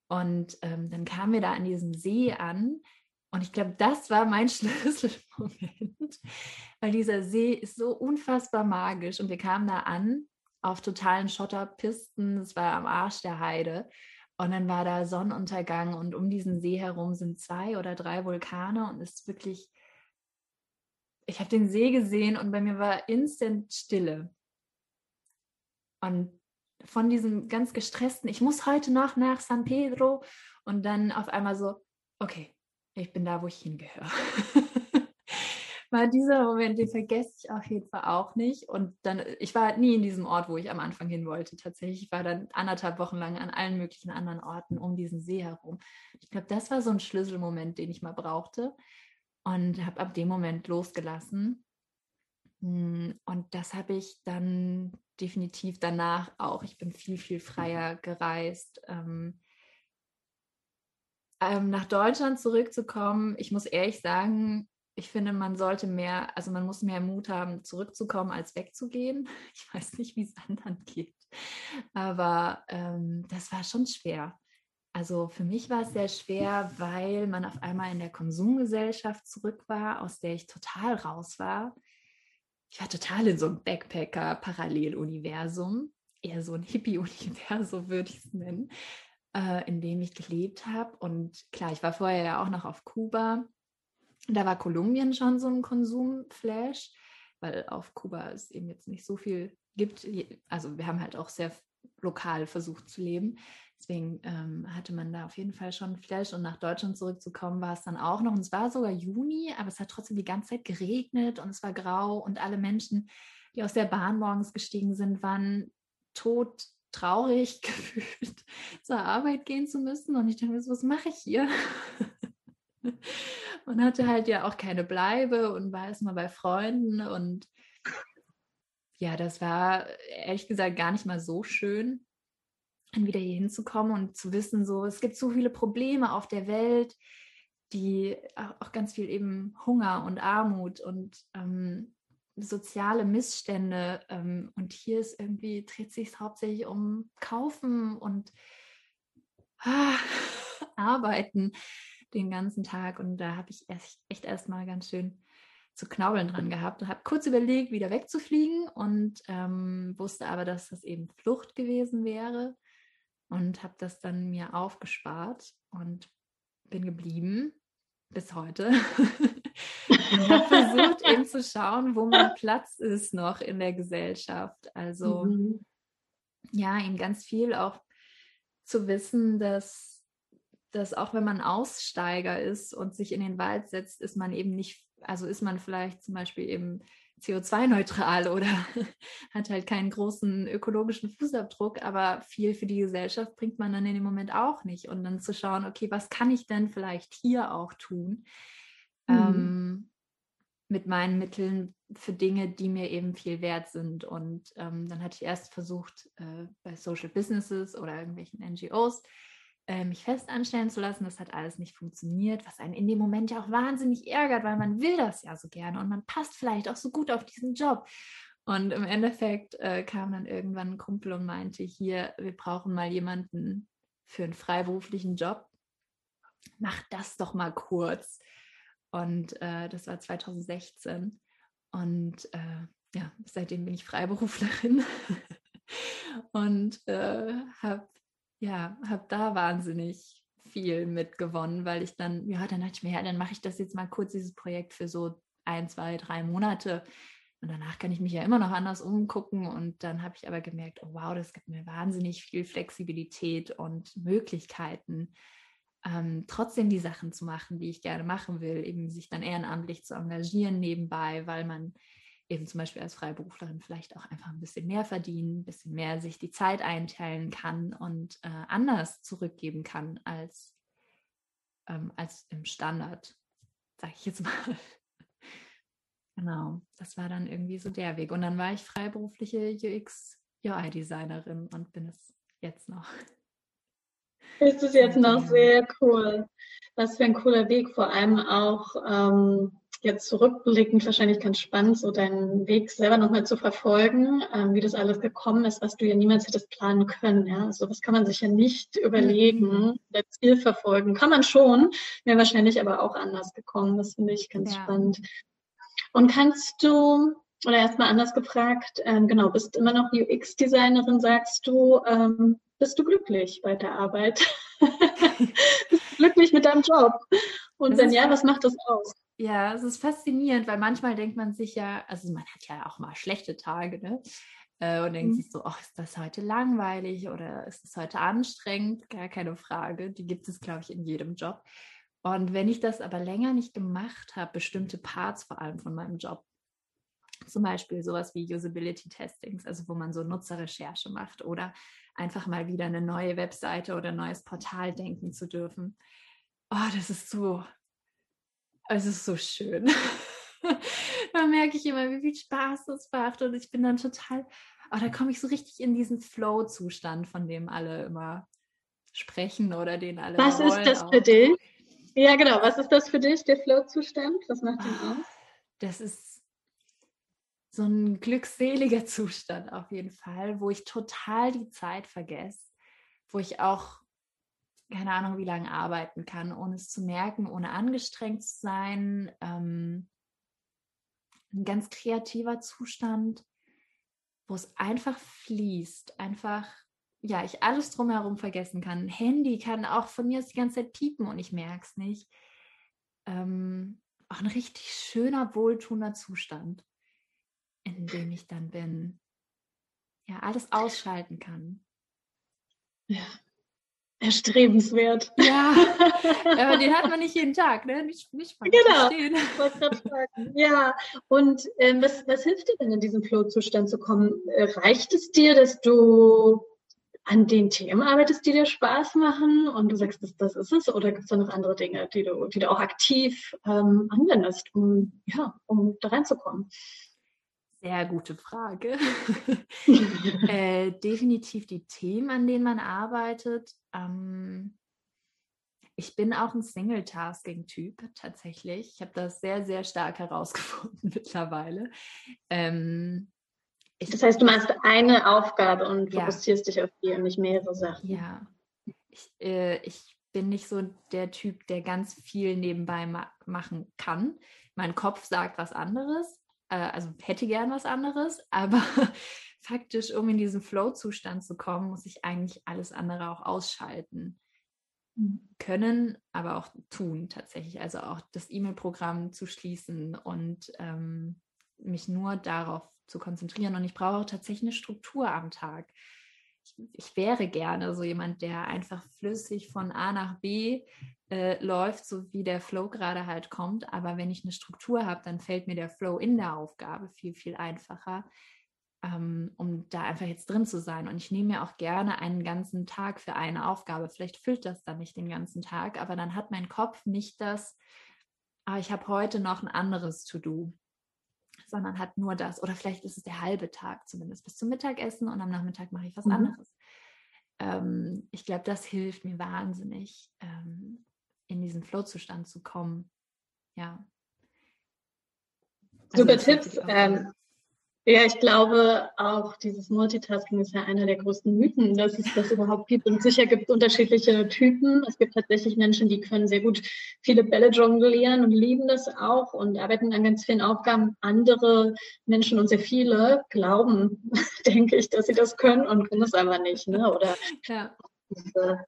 Und ähm, dann kamen wir da an diesem See an. Und ich glaube, das war mein <laughs> Schlüsselmoment, weil dieser See ist so unfassbar magisch. Und wir kamen da an auf totalen Schotterpisten. Es war am Arsch der Heide. Und dann war da Sonnenuntergang und um diesen See herum sind zwei oder drei Vulkane und es ist wirklich, ich habe den See gesehen und bei mir war instant Stille. Und von diesem ganz gestressten, ich muss heute noch nach San Pedro und dann auf einmal so, okay, ich bin da, wo ich hingehöre. <laughs> war dieser Moment, den vergesse ich auf jeden Fall auch nicht. Und dann, ich war nie in diesem Ort, wo ich am Anfang hin wollte. Tatsächlich, ich war dann anderthalb Wochen lang an allen möglichen anderen Orten um diesen See herum. Ich glaube, das war so ein Schlüsselmoment, den ich mal brauchte. Und habe ab dem Moment losgelassen. Hm, und das habe ich dann definitiv danach auch. Ich bin viel, viel freier gereist. Ähm, ähm, nach Deutschland zurückzukommen, ich muss ehrlich sagen, ich finde, man sollte mehr, also man muss mehr Mut haben, zurückzukommen, als wegzugehen. <laughs> Ich weiß nicht, wie es anderen geht, aber ähm, das war schon schwer. Also für mich war es sehr schwer, weil man auf einmal in der Konsumgesellschaft zurück war, aus der ich total raus war. Ich war total in so einem Backpacker-Paralleluniversum, eher so ein Hippie-Universum <laughs> würde ich es nennen, äh, in dem ich gelebt habe. Und klar, ich war vorher ja auch noch auf Kuba da war Kolumbien schon so ein Konsumflash, weil auf Kuba es eben jetzt nicht so viel gibt. Also wir haben halt auch sehr lokal versucht zu leben. Deswegen ähm, hatte man da auf jeden Fall schon Flash und nach Deutschland zurückzukommen war es dann auch noch. Und es war sogar Juni, aber es hat trotzdem die ganze Zeit geregnet und es war grau und alle Menschen, die aus der Bahn morgens gestiegen sind, waren tot traurig <laughs> gefühlt, zur Arbeit gehen zu müssen. Und ich dachte mir so, was mache ich hier? <laughs> und hatte halt ja auch keine Bleibe und war erstmal bei Freunden und ja, das war ehrlich gesagt gar nicht mal so schön, dann wieder hier hinzukommen und zu wissen, so, es gibt so viele Probleme auf der Welt, die auch ganz viel eben Hunger und Armut und ähm, soziale Missstände. Ähm, und hier ist irgendwie, dreht sich hauptsächlich um Kaufen und ah, <laughs> Arbeiten den ganzen Tag. Und da habe ich echt, echt erstmal ganz schön zu knaubeln dran gehabt und habe kurz überlegt, wieder wegzufliegen und ähm, wusste aber, dass das eben Flucht gewesen wäre und habe das dann mir aufgespart und bin geblieben bis heute <laughs> <laughs> und habe versucht eben zu schauen, wo mein Platz ist noch in der Gesellschaft. Also mhm. ja, eben ganz viel auch zu wissen, dass dass auch wenn man Aussteiger ist und sich in den Wald setzt, ist man eben nicht, also ist man vielleicht zum Beispiel eben CO2-neutral oder <laughs> hat halt keinen großen ökologischen Fußabdruck, aber viel für die Gesellschaft bringt man dann in dem Moment auch nicht. Und dann zu schauen, okay, was kann ich denn vielleicht hier auch tun mhm. ähm, mit meinen Mitteln für Dinge, die mir eben viel wert sind. Und ähm, dann hatte ich erst versucht, äh, bei Social Businesses oder irgendwelchen NGOs äh, mich fest anstellen zu lassen. Das hat alles nicht funktioniert, was einen in dem Moment ja auch wahnsinnig ärgert, weil man will das ja so gerne und man passt vielleicht auch so gut auf diesen Job. Und im Endeffekt äh, kam dann irgendwann ein Kumpel und meinte, hier, wir brauchen mal jemanden für einen freiberuflichen Job. Mach das doch mal kurz. Und äh, das war 2016. Und äh, ja, seitdem bin ich Freiberuflerin <laughs> und äh, habe ja, habe da wahnsinnig viel mitgewonnen, weil ich dann, ja, dann dachte ich mir, ja, dann mache ich das jetzt mal kurz, dieses Projekt für so ein, zwei, drei Monate. Und danach kann ich mich ja immer noch anders umgucken. Und dann habe ich aber gemerkt, oh wow, das gibt mir wahnsinnig viel Flexibilität und Möglichkeiten, ähm, trotzdem die Sachen zu machen, die ich gerne machen will, eben sich dann ehrenamtlich zu engagieren nebenbei, weil man eben zum Beispiel als Freiberuflerin vielleicht auch einfach ein bisschen mehr verdienen, ein bisschen mehr sich die Zeit einteilen kann und äh, anders zurückgeben kann als, ähm, als im Standard, sage ich jetzt <laughs> mal. genau, das war dann irgendwie so der Weg. Und dann war ich freiberufliche UX-UI-Designerin und bin es jetzt noch. Ist es jetzt noch sehr cool. Was für ein cooler Weg, vor allem auch ähm, jetzt zurückblickend wahrscheinlich ganz spannend, so deinen Weg selber nochmal zu verfolgen, ähm, wie das alles gekommen ist, was du ja niemals hättest planen können. Ja? Also das kann man sich ja nicht überlegen, mhm. das Ziel verfolgen. Kann man schon, wäre wahrscheinlich aber auch anders gekommen. Das finde ich ganz ja. spannend. Und kannst du, oder erstmal anders gefragt, ähm, genau, bist immer noch UX-Designerin, sagst du, ähm, bist du glücklich bei der Arbeit? <laughs> bist du glücklich mit deinem Job? Und das wenn ja, was macht das aus? Ja, es ist faszinierend, weil manchmal denkt man sich ja, also man hat ja auch mal schlechte Tage, ne? Äh, und denkt mhm. sich so, oh, ist das heute langweilig oder ist es heute anstrengend? Gar keine Frage. Die gibt es, glaube ich, in jedem Job. Und wenn ich das aber länger nicht gemacht habe, bestimmte Parts vor allem von meinem Job, zum Beispiel sowas wie Usability Testings, also wo man so Nutzerrecherche macht oder einfach mal wieder eine neue Webseite oder ein neues Portal denken zu dürfen. Oh, das ist so, es ist so schön. <laughs> da merke ich immer, wie viel Spaß das macht. Und ich bin dann total, oh, da komme ich so richtig in diesen Flow-Zustand, von dem alle immer sprechen oder den alle. Was ist das auch. für dich? Ja, genau. Was ist das für dich, der Flow-Zustand? Was macht den aus? Das ist so ein glückseliger <laughs> Zustand auf jeden Fall, wo ich total die Zeit vergesse, wo ich auch keine Ahnung, wie lange arbeiten kann, ohne es zu merken, ohne angestrengt zu sein. Ähm, ein ganz kreativer Zustand, wo es einfach fließt, einfach, ja, ich alles drumherum vergessen kann. Ein Handy kann auch von mir aus die ganze Zeit piepen und ich merke es nicht. Ähm, auch ein richtig schöner, wohltuender Zustand, in dem ich dann bin. Ja, alles ausschalten kann. Ja, erstrebenswert. Ja, <laughs> aber den hat man nicht jeden Tag, ne? Nicht, nicht mal genau. Ja, und ähm, was, was hilft dir denn in diesen Flow-Zustand zu kommen? Äh, reicht es dir, dass du an den Themen arbeitest, die dir Spaß machen und du sagst, das, das ist es? Oder gibt es da noch andere Dinge, die du, die du auch aktiv ähm, anwendest, um, ja, um da reinzukommen? Sehr gute Frage. <laughs> <laughs> äh, definitiv die Themen, an denen man arbeitet. Ähm, ich bin auch ein Single-Tasking-Typ tatsächlich. Ich habe das sehr, sehr stark herausgefunden <laughs> mittlerweile. Ähm, das heißt, du machst eine Aufgabe und ja. fokussierst dich auf die und nicht mehrere Sachen. Ja. Ich, äh, ich bin nicht so der Typ, der ganz viel nebenbei ma machen kann. Mein Kopf sagt was anderes äh, also hätte gern was anderes, <laughs> aber faktisch, um in diesen Flow-Zustand zu kommen, muss ich eigentlich alles andere auch ausschalten können, aber auch tun tatsächlich. Also auch das E-Mail-Programm zu schließen und ähm, mich nur darauf zu konzentrieren. Und ich brauche auch tatsächlich eine Struktur am Tag. Ich, wäre gerne so jemand, der einfach flüssig von A nach B äh, läuft, so wie der Flow gerade halt kommt. Aber wenn ich eine Struktur habe, dann fällt mir der Flow in der Aufgabe viel, viel einfacher, ähm, um da einfach jetzt drin zu sein. Und ich nehme mir auch gerne einen ganzen Tag für eine Aufgabe. Vielleicht füllt das dann nicht den ganzen Tag, aber dann hat mein Kopf nicht das, ah, ich habe heute noch ein anderes To-Do sondern hat nur das. Oder vielleicht ist es der halbe Tag zumindest bis zum Mittagessen und am Nachmittag mache ich was mhm. anderes. Ähm, ich glaube, das hilft mir wahnsinnig, ähm, in diesen Flow-Zustand zu kommen. Ja. Also Super Tipps. Ähm, ja, ich glaube auch, dieses Multitasking ist ja einer der größten Mythen, dass es das überhaupt gibt. Und sicher gibt es unterschiedliche Typen. Es gibt tatsächlich Menschen, die können sehr gut viele Bälle jonglieren und lieben das auch und arbeiten an ganz vielen Aufgaben. Andere Menschen und sehr viele glauben, <laughs> denke ich, dass sie das können und können es aber nicht. Ne? Oder ja diese,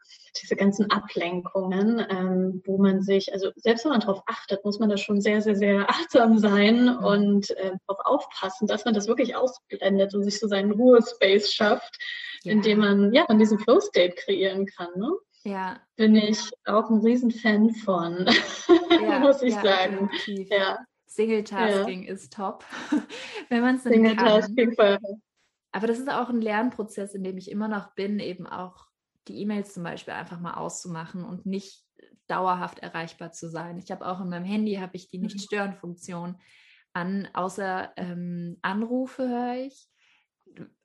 diese ganzen Ablenkungen, ähm, wo man sich, also selbst wenn man darauf achtet, muss man da schon sehr, sehr, sehr achtsam sein mhm. und äh, auch aufpassen, dass man das wirklich ausblendet und sich so seinen Ruhespace schafft, ja. indem man ja dann diesen Flow-State kreieren kann. Ne? Ja. Bin ich auch ein Riesenfan von, <laughs> ja, muss ich ja, sagen. Definitiv. Ja. Single-Tasking ja. ist top, <laughs> wenn man es Single Tasking voll. Aber das ist auch ein Lernprozess, in dem ich immer noch bin, eben auch die E-Mails zum Beispiel einfach mal auszumachen und nicht dauerhaft erreichbar zu sein. Ich habe auch in meinem Handy habe ich die mhm. Nicht-Stören-Funktion an, außer ähm, Anrufe höre ich.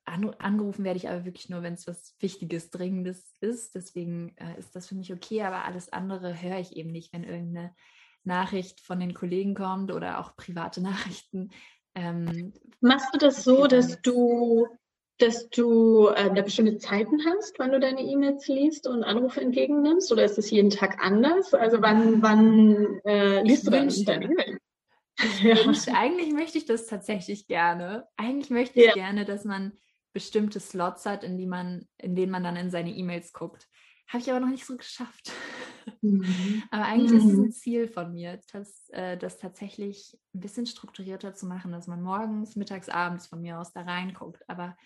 An, angerufen werde ich aber wirklich nur, wenn es was Wichtiges, Dringendes ist. Deswegen äh, ist das für mich okay, aber alles andere höre ich eben nicht, wenn irgendeine Nachricht von den Kollegen kommt oder auch private <laughs> Nachrichten. Ähm, Machst du das so, dass du dass du äh, da bestimmte Zeiten hast, wann du deine E-Mails liest und Anrufe entgegennimmst? Oder ist es jeden Tag anders? Also wann, wann äh, liest du dann deine E-Mails? <laughs> Ja. Eigentlich möchte ich das tatsächlich gerne. Eigentlich möchte ich ja. gerne, dass man bestimmte Slots hat, in, die man, in denen man dann in seine E-Mails guckt. Habe ich aber noch nicht so geschafft. Mhm. <laughs> aber eigentlich mhm. ist es ein mhm. Ziel von mir, das, äh, das tatsächlich ein bisschen strukturierter zu machen, dass man morgens, mittags, abends von mir aus da reinguckt. Aber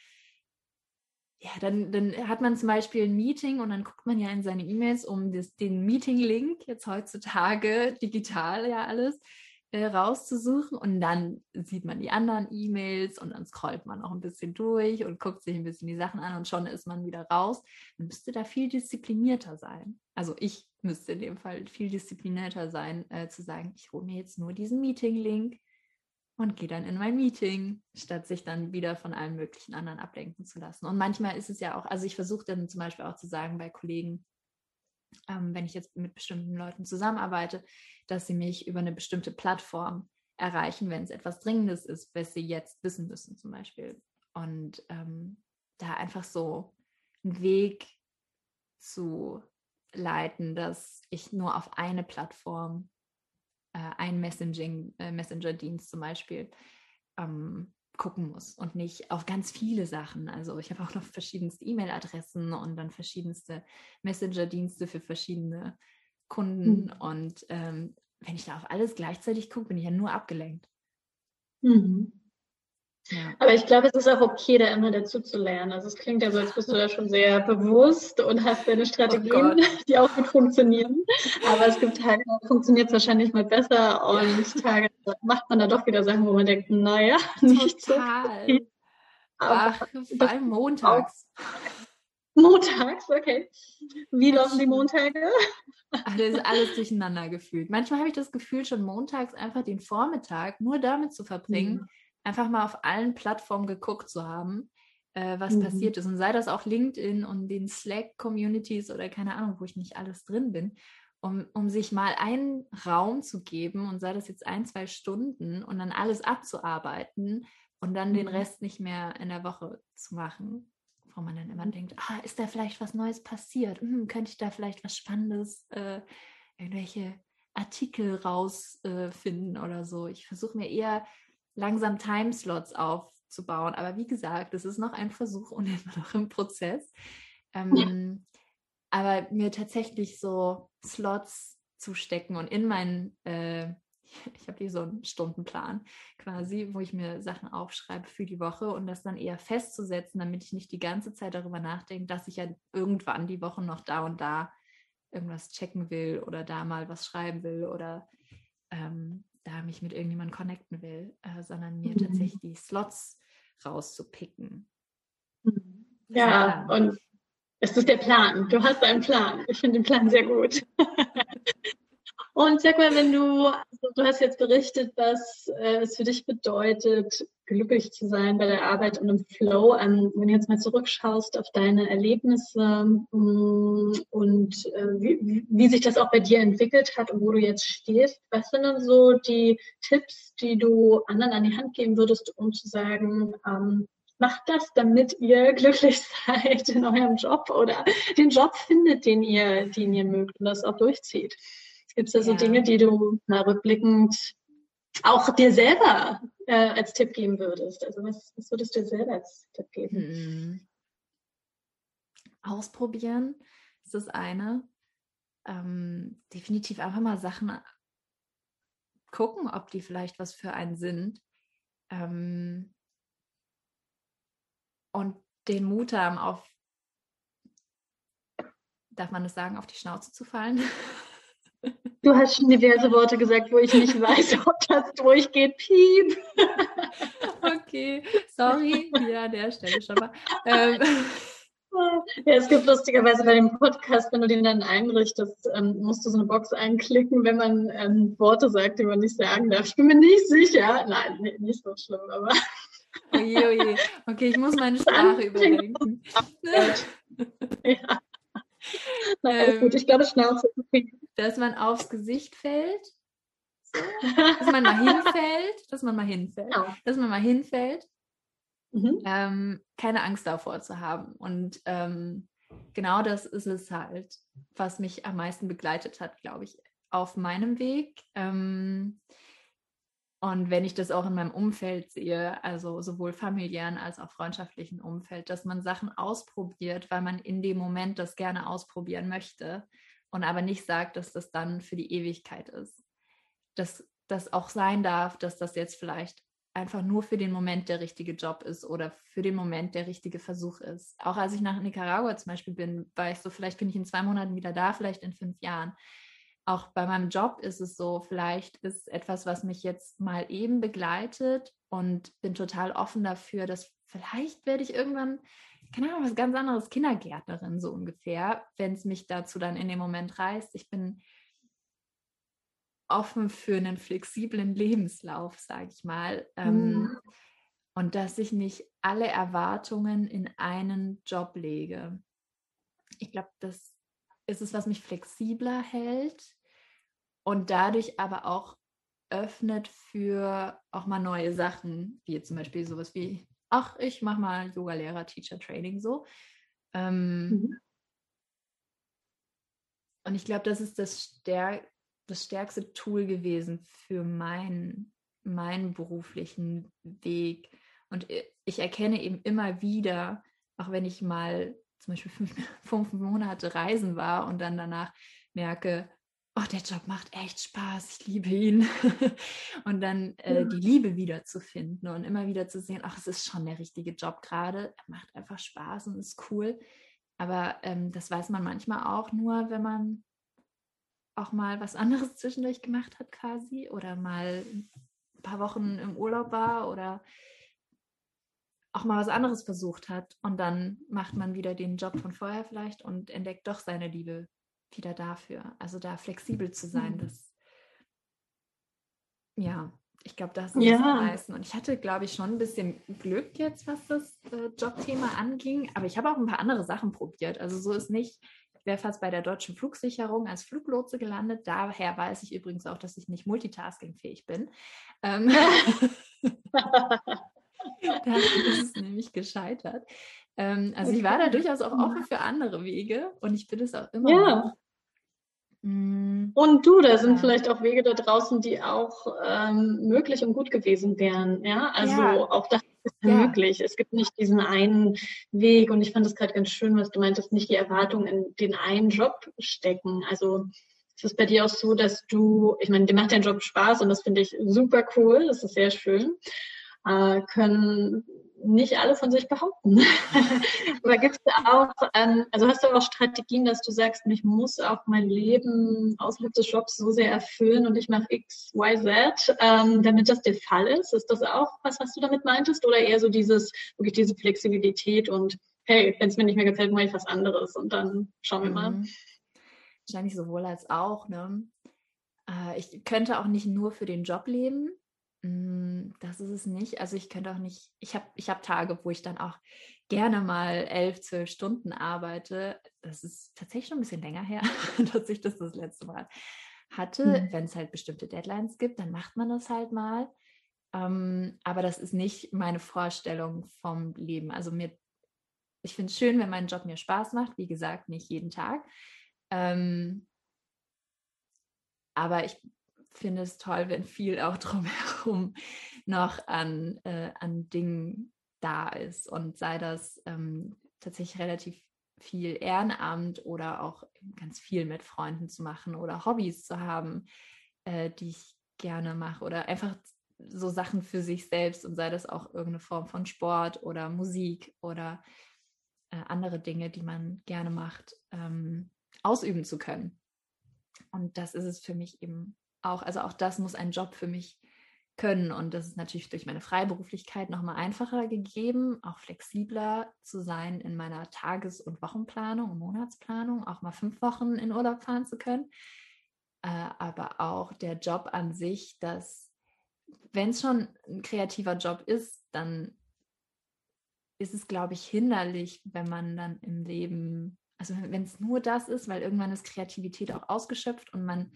ja, dann, dann hat man zum Beispiel ein Meeting und dann guckt man ja in seine E-Mails, um das, den Meeting-Link, jetzt heutzutage digital ja alles, äh, rauszusuchen und dann sieht man die anderen E-Mails und dann scrollt man noch ein bisschen durch und guckt sich ein bisschen die Sachen an und schon ist man wieder raus. Man müsste da viel disziplinierter sein. Also ich müsste in dem Fall viel disziplinierter sein, äh, zu sagen, ich hole mir jetzt nur diesen Meeting-Link und gehe dann in mein Meeting, statt sich dann wieder von allen möglichen anderen ablenken zu lassen. Und manchmal ist es ja auch, also ich versuche dann zum Beispiel auch zu sagen bei Kollegen, ähm, wenn ich jetzt mit bestimmten Leuten zusammenarbeite, dass sie mich über eine bestimmte Plattform erreichen, wenn es etwas Dringendes ist, was sie jetzt wissen müssen zum Beispiel. Und ähm, da einfach so einen Weg zu leiten, dass ich nur auf eine Plattform, äh, einen Messaging, äh, Messenger-Dienst zum Beispiel, ähm, gucken muss und nicht auf ganz viele Sachen. Also ich habe auch noch verschiedenste E-Mail-Adressen und dann verschiedenste Messenger-Dienste für verschiedene Kunden. Mhm. Und ähm, wenn ich da auf alles gleichzeitig gucke, bin ich ja nur abgelenkt. Mhm. Ja. Aber ich glaube, es ist auch okay, da immer dazu zu lernen. Also es klingt ja so, als bist du da schon sehr bewusst und hast deine oh Strategien, oh <laughs> die auch gut funktionieren. Aber es gibt Tage, da funktioniert es wahrscheinlich mal besser und. Tage, macht man da doch wieder Sachen, wo man denkt, naja, <laughs> nicht Total. so. Ach, vor allem montags. Montags, okay. Wie laufen die Montage? Ist alles durcheinander gefühlt. Manchmal habe ich das Gefühl, schon montags einfach den Vormittag nur damit zu verbringen, mhm einfach mal auf allen Plattformen geguckt zu haben, äh, was mhm. passiert ist. Und sei das auch LinkedIn und den Slack-Communities oder keine Ahnung, wo ich nicht alles drin bin, um, um sich mal einen Raum zu geben und sei das jetzt ein, zwei Stunden und dann alles abzuarbeiten und dann mhm. den Rest nicht mehr in der Woche zu machen. Wo man dann immer mhm. denkt, ah, ist da vielleicht was Neues passiert? Hm, könnte ich da vielleicht was Spannendes, äh, irgendwelche Artikel rausfinden äh, oder so. Ich versuche mir eher langsam Timeslots aufzubauen. Aber wie gesagt, es ist noch ein Versuch und <laughs> immer noch im Prozess. Ähm, aber mir tatsächlich so Slots zu stecken und in meinen, äh, <laughs> ich habe hier so einen Stundenplan quasi, wo ich mir Sachen aufschreibe für die Woche und das dann eher festzusetzen, damit ich nicht die ganze Zeit darüber nachdenke, dass ich ja irgendwann die Woche noch da und da irgendwas checken will oder da mal was schreiben will oder ähm, da mich mit irgendjemandem connecten will, äh, sondern mir mhm. tatsächlich die Slots rauszupicken. Mhm. Ja, ja, und es ist der Plan. Du hast einen Plan. Ich finde den Plan sehr gut. <laughs> Und sag mal, wenn du, also du hast jetzt berichtet, was äh, es für dich bedeutet, glücklich zu sein bei der Arbeit und im Flow. Ähm, wenn du jetzt mal zurückschaust auf deine Erlebnisse ähm, und äh, wie, wie, sich das auch bei dir entwickelt hat und wo du jetzt stehst, was sind dann so die Tipps, die du anderen an die Hand geben würdest, um zu sagen, ähm, macht das, damit ihr <laughs> glücklich seid in eurem Job oder den Job findet, den ihr, den ihr mögt und das auch durchzieht? Gibt es da so Dinge, die du mal rückblickend auch dir selber äh, als Tipp geben würdest? Also was, was, würdest du dir selber als Tipp geben? Hm. Ausprobieren ist das eine. Ähm, definitiv einfach mal Sachen gucken, ob die vielleicht was für einen sind. Ähm, und den Mut haben, auf, darf man das sagen, auf die Schnauze zu fallen. <laughs> Du hast schon diverse Worte gesagt, wo ich nicht weiß, <laughs> ob das durchgeht. Piep. Okay, sorry, wieder an der Stelle schon mal. Ähm. <laughs> Ja, es gibt lustigerweise bei dem Podcast, wenn du den dann einrichtest, ähm, musst du so eine Box einklicken, wenn man ähm, Worte sagt, die man nicht sagen darf. Ich bin mir nicht sicher. Nein, nee, nicht so schlimm, aber. Oje, oje. Okay, ich muss meine <laughs> Sprache überdenken. ja. Na, ähm, gut, ich glaube, Schnauze. Dass man aufs Gesicht fällt. Dass man mal hinfällt. Dass man mal hinfällt. Genau. Dass man mal hinfällt. Mhm. Ähm, keine Angst davor zu haben. Und ähm, genau das ist es halt, was mich am meisten begleitet hat, glaube ich, auf meinem Weg. Ähm, und wenn ich das auch in meinem Umfeld sehe, also sowohl familiären als auch freundschaftlichen Umfeld, dass man Sachen ausprobiert, weil man in dem Moment das gerne ausprobieren möchte und aber nicht sagt, dass das dann für die Ewigkeit ist. Dass das auch sein darf, dass das jetzt vielleicht einfach nur für den Moment der richtige Job ist oder für den Moment der richtige Versuch ist. Auch als ich nach Nicaragua zum Beispiel bin, war ich so, vielleicht bin ich in zwei Monaten wieder da, vielleicht in fünf Jahren auch bei meinem Job ist es so, vielleicht ist etwas, was mich jetzt mal eben begleitet und bin total offen dafür, dass vielleicht werde ich irgendwann, keine Ahnung, was ganz anderes, Kindergärtnerin so ungefähr, wenn es mich dazu dann in dem Moment reißt. Ich bin offen für einen flexiblen Lebenslauf, sage ich mal. Ähm, mhm. und dass ich nicht alle Erwartungen in einen Job lege. Ich glaube, das ist es, was mich flexibler hält und dadurch aber auch öffnet für auch mal neue Sachen, wie zum Beispiel sowas wie, ach, ich mache mal Yoga-Lehrer, Teacher-Training so. Ähm, mhm. Und ich glaube, das ist das, stärk das stärkste Tool gewesen für meinen, meinen beruflichen Weg. Und ich erkenne eben immer wieder, auch wenn ich mal zum Beispiel fünf, <laughs> fünf Monate reisen war und dann danach merke, oh, der Job macht echt Spaß, ich liebe ihn. <laughs> und dann äh, die Liebe wiederzufinden und immer wieder zu sehen, ach, es ist schon der richtige Job gerade, er macht einfach Spaß und ist cool. Aber ähm, das weiß man manchmal auch nur, wenn man auch mal was anderes zwischendurch gemacht hat quasi oder mal ein paar Wochen im Urlaub war oder auch mal was anderes versucht hat und dann macht man wieder den Job von vorher vielleicht und entdeckt doch seine Liebe wieder dafür. Also da flexibel zu sein, mhm. das ja, ich glaube, das ist ja. am meisten. Und ich hatte, glaube ich, schon ein bisschen Glück jetzt, was das äh, Jobthema anging. Aber ich habe auch ein paar andere Sachen probiert. Also so ist nicht, ich wäre fast bei der deutschen Flugsicherung als Fluglotse gelandet. Daher weiß ich übrigens auch, dass ich nicht multitaskingfähig bin. Ähm, <laughs> <laughs> <laughs> da ist es nämlich gescheitert. Ähm, also ich war da durchaus auch offen für andere Wege und ich bin es auch immer. Ja. Mm. Und du, da sind ja. vielleicht auch Wege da draußen, die auch ähm, möglich und gut gewesen wären. Ja, also ja. auch das ist ja. möglich. Es gibt nicht diesen einen Weg und ich fand es gerade ganz schön, was du meintest, nicht die Erwartung in den einen Job stecken. Also ist es bei dir auch so, dass du, ich meine, dir macht dein Job Spaß und das finde ich super cool, das ist sehr schön äh, können nicht alle von sich behaupten. <laughs> Aber gibt es auch, ähm, also hast du auch Strategien, dass du sagst, mich muss auch mein Leben außerhalb des Jobs so sehr erfüllen und ich mache X, Y, Z, ähm, damit das der Fall ist? Ist das auch was, was du damit meintest? Oder eher so dieses, wirklich diese Flexibilität und hey, wenn es mir nicht mehr gefällt, mache ich was anderes und dann schauen wir mal. Mhm. Wahrscheinlich sowohl als auch, ne? Äh, ich könnte auch nicht nur für den Job leben, das ist es nicht. Also ich könnte auch nicht, ich habe ich hab Tage, wo ich dann auch gerne mal elf, zwölf Stunden arbeite. Das ist tatsächlich schon ein bisschen länger her, <laughs> dass ich das das letzte Mal hatte. Mhm. Wenn es halt bestimmte Deadlines gibt, dann macht man das halt mal. Ähm, aber das ist nicht meine Vorstellung vom Leben. Also mir, ich finde es schön, wenn mein Job mir Spaß macht. Wie gesagt, nicht jeden Tag. Ähm, aber ich finde es toll, wenn viel auch <laughs> drumherum noch an, äh, an Dingen da ist und sei das ähm, tatsächlich relativ viel Ehrenamt oder auch ganz viel mit Freunden zu machen oder Hobbys zu haben, äh, die ich gerne mache oder einfach so Sachen für sich selbst und sei das auch irgendeine Form von Sport oder Musik oder äh, andere Dinge, die man gerne macht, ähm, ausüben zu können. und das ist es für mich eben auch. Also auch das muss ein Job für mich können. Und das ist natürlich durch meine Freiberuflichkeit nochmal einfacher gegeben, auch flexibler zu sein in meiner Tages- und Wochenplanung und Monatsplanung, auch mal fünf Wochen in Urlaub fahren zu können. Äh, aber auch der Job an sich, dass wenn es schon ein kreativer Job ist, dann ist es, glaube ich, hinderlich, wenn man dann im Leben, also wenn es nur das ist, weil irgendwann ist Kreativität auch ausgeschöpft und man,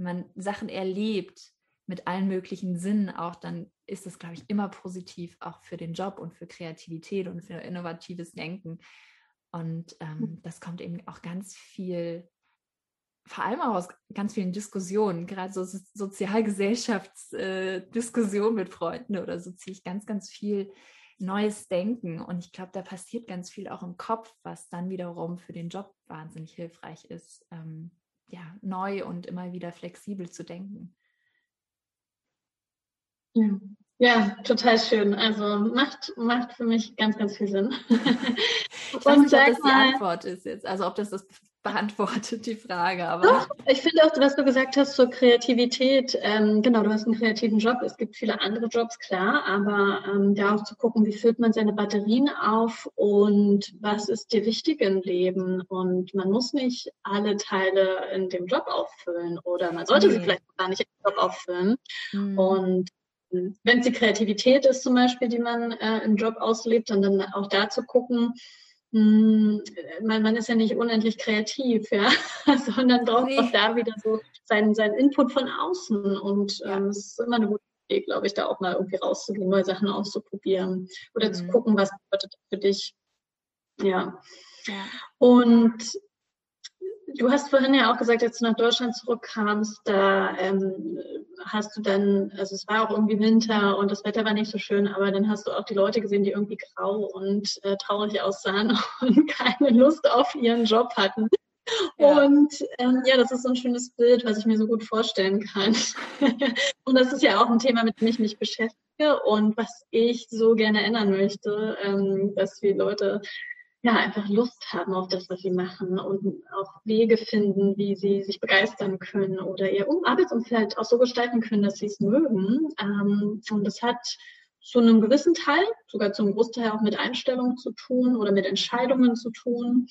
man Sachen erlebt, mit allen möglichen Sinnen auch, dann ist das, glaube ich, immer positiv, auch für den Job und für Kreativität und für innovatives Denken. Und ähm, hm. das kommt eben auch ganz viel, vor allem auch aus ganz vielen Diskussionen, gerade so Sozialgesellschaftsdiskussionen äh, mit Freunden oder so ziehe ich ganz, ganz viel neues Denken. Und ich glaube, da passiert ganz viel auch im Kopf, was dann wiederum für den Job wahnsinnig hilfreich ist, ähm, ja, neu und immer wieder flexibel zu denken. Ja. ja, total schön. Also macht, macht für mich ganz, ganz viel Sinn. <laughs> ich weiß nicht, ob das die Antwort ist jetzt. Also ob das das beantwortet, die Frage. Aber Doch, ich finde auch, was du gesagt hast zur Kreativität, ähm, genau, du hast einen kreativen Job. Es gibt viele andere Jobs, klar, aber ähm, da auch zu gucken, wie füllt man seine Batterien auf und was ist dir wichtig im Leben. Und man muss nicht alle Teile in dem Job auffüllen oder man sollte okay. sie vielleicht gar nicht im Job auffüllen. Mhm. Und wenn es die Kreativität ist zum Beispiel, die man äh, im Job auslebt, und dann auch da zu gucken, man, man ist ja nicht unendlich kreativ, ja, <laughs> sondern braucht nee. auch da wieder so seinen, seinen Input von außen. Und ähm, es ist immer eine gute Idee, glaube ich, da auch mal irgendwie rauszugehen, neue Sachen auszuprobieren oder mhm. zu gucken, was bedeutet das für dich. Ja. ja. Und Du hast vorhin ja auch gesagt, als du nach Deutschland zurückkamst, da ähm, hast du dann, also es war auch irgendwie Winter und das Wetter war nicht so schön, aber dann hast du auch die Leute gesehen, die irgendwie grau und äh, traurig aussahen <laughs> und keine Lust auf ihren Job hatten. Ja. Und ähm, ja, das ist so ein schönes Bild, was ich mir so gut vorstellen kann. <laughs> und das ist ja auch ein Thema, mit dem ich mich beschäftige und was ich so gerne ändern möchte, ähm, dass wir Leute ja, einfach Lust haben auf das, was sie machen und auch Wege finden, wie sie sich begeistern können oder ihr Arbeitsumfeld auch so gestalten können, dass sie es mögen. Ähm, und das hat zu einem gewissen Teil, sogar zum Großteil auch mit Einstellungen zu tun oder mit Entscheidungen zu tun.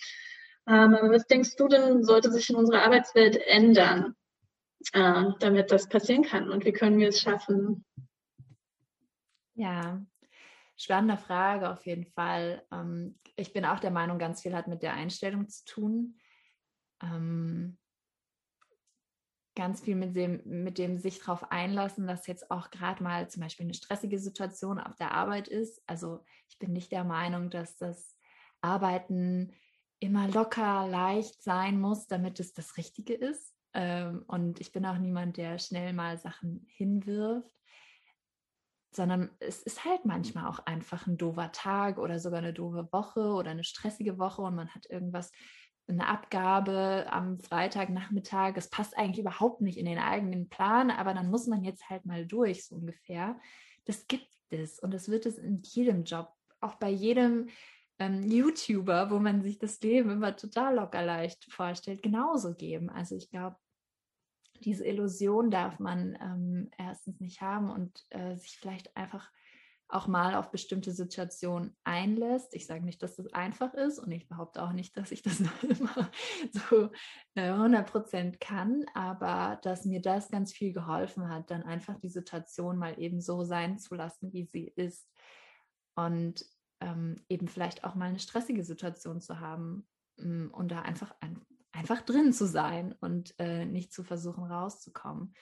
Ähm, aber was denkst du denn, sollte sich in unserer Arbeitswelt ändern, äh, damit das passieren kann? Und wie können wir es schaffen? Ja, spannende Frage auf jeden Fall. Ähm, ich bin auch der Meinung, ganz viel hat mit der Einstellung zu tun. Ähm, ganz viel mit dem, mit dem sich darauf einlassen, dass jetzt auch gerade mal zum Beispiel eine stressige Situation auf der Arbeit ist. Also ich bin nicht der Meinung, dass das Arbeiten immer locker, leicht sein muss, damit es das Richtige ist. Ähm, und ich bin auch niemand, der schnell mal Sachen hinwirft sondern es ist halt manchmal auch einfach ein doofer Tag oder sogar eine doofe Woche oder eine stressige Woche und man hat irgendwas, eine Abgabe am Freitagnachmittag. Es passt eigentlich überhaupt nicht in den eigenen Plan, aber dann muss man jetzt halt mal durch, so ungefähr. Das gibt es und das wird es in jedem Job, auch bei jedem ähm, YouTuber, wo man sich das Leben immer total locker leicht vorstellt, genauso geben. Also ich glaube, diese Illusion darf man ähm, erstens nicht haben und äh, sich vielleicht einfach auch mal auf bestimmte Situationen einlässt. Ich sage nicht, dass das einfach ist und ich behaupte auch nicht, dass ich das <laughs> immer so äh, 100% kann, aber dass mir das ganz viel geholfen hat, dann einfach die Situation mal eben so sein zu lassen, wie sie ist und ähm, eben vielleicht auch mal eine stressige Situation zu haben mm, und da einfach ein, einfach drin zu sein und äh, nicht zu versuchen rauszukommen.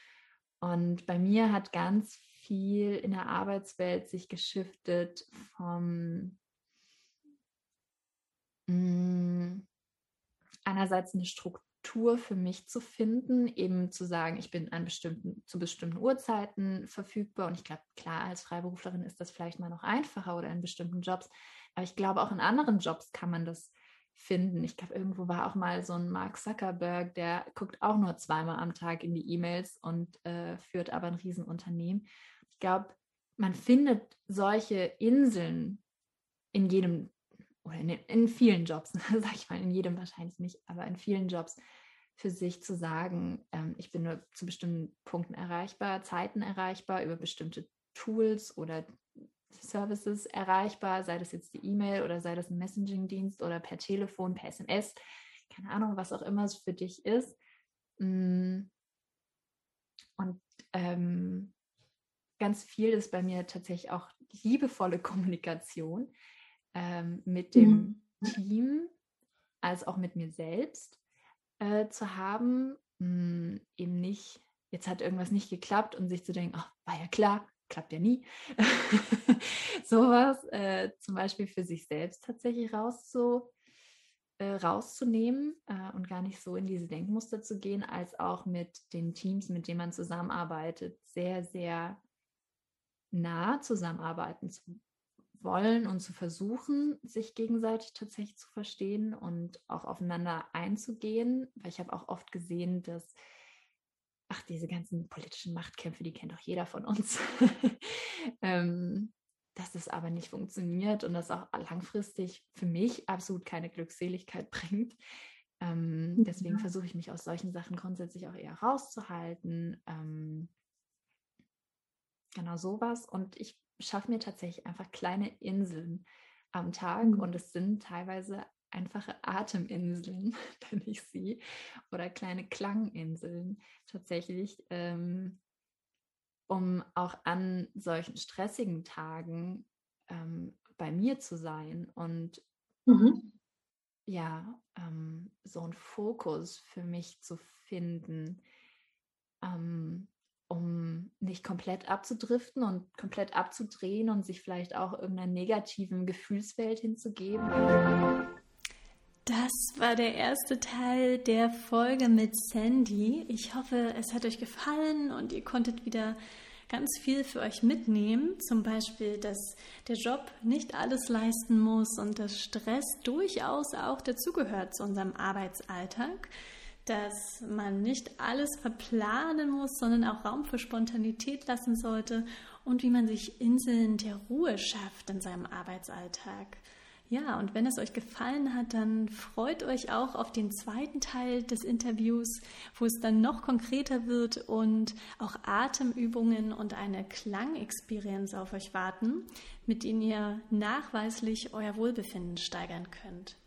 Und bei mir hat ganz viel in der Arbeitswelt sich geschiftet vom mh, mm, einerseits eine Struktur für mich zu finden, eben zu sagen, ich bin an bestimmten, zu bestimmten Uhrzeiten verfügbar. Und ich glaube, klar, als Freiberuflerin ist das vielleicht mal noch einfacher oder in bestimmten Jobs. Aber ich glaube, auch in anderen Jobs kann man das finden. Ich glaube, irgendwo war auch mal so ein Mark Zuckerberg, der guckt auch nur zweimal am Tag in die E-Mails und äh, führt aber ein Riesenunternehmen. Ich glaube, man findet solche Inseln in jedem oder in, in vielen Jobs, <laughs> sage ich mal, in jedem wahrscheinlich nicht, aber in vielen Jobs für sich zu sagen, ähm, ich bin nur zu bestimmten Punkten erreichbar, Zeiten erreichbar, über bestimmte Tools oder Services erreichbar, sei das jetzt die E-Mail oder sei das ein Messaging-Dienst oder per Telefon, per SMS, keine Ahnung, was auch immer es für dich ist. Mm. Und ähm, ganz viel ist bei mir tatsächlich auch liebevolle <laughs> Kommunikation ähm, mit dem mhm. Team als auch mit mir selbst äh, zu haben, mh, hm, eben nicht, jetzt hat irgendwas nicht geklappt und sich zu denken, oh, war ja klar, klappt ja nie. <laughs> Sowas äh, zum Beispiel für sich selbst tatsächlich rauszu, äh, rauszunehmen äh, und gar nicht so in diese Denkmuster zu gehen, als auch mit den Teams, mit denen man zusammenarbeitet, sehr, sehr nah zusammenarbeiten zu wollen und zu versuchen, sich gegenseitig tatsächlich zu verstehen und auch aufeinander einzugehen, weil ich habe auch oft gesehen, dass, ach, diese ganzen politischen Machtkämpfe, die kennt doch jeder von uns, <laughs> ähm, dass es aber nicht funktioniert und das auch langfristig für mich absolut keine Glückseligkeit <laughs> bringt. Ähm, deswegen versuche ich mich aus solchen Sachen grundsätzlich auch eher rauszuhalten. Ähm, genau sowas. Und ich schaffe mir tatsächlich einfach kleine Inseln am Tag mhm. und es sind teilweise einfache Ateminseln, <laughs> nenne ich sie, oder kleine Klanginseln tatsächlich, ähm, um auch an solchen stressigen Tagen ähm, bei mir zu sein und mhm. ja, ähm, so einen Fokus für mich zu finden. Ähm, um nicht komplett abzudriften und komplett abzudrehen und sich vielleicht auch irgendeiner negativen Gefühlswelt hinzugeben. Das war der erste Teil der Folge mit Sandy. Ich hoffe, es hat euch gefallen und ihr konntet wieder ganz viel für euch mitnehmen. Zum Beispiel, dass der Job nicht alles leisten muss und dass Stress durchaus auch dazugehört zu unserem Arbeitsalltag dass man nicht alles verplanen muss, sondern auch Raum für Spontanität lassen sollte und wie man sich Inseln der Ruhe schafft in seinem Arbeitsalltag. Ja, und wenn es euch gefallen hat, dann freut euch auch auf den zweiten Teil des Interviews, wo es dann noch konkreter wird und auch Atemübungen und eine Klangexperience auf euch warten, mit denen ihr nachweislich euer Wohlbefinden steigern könnt.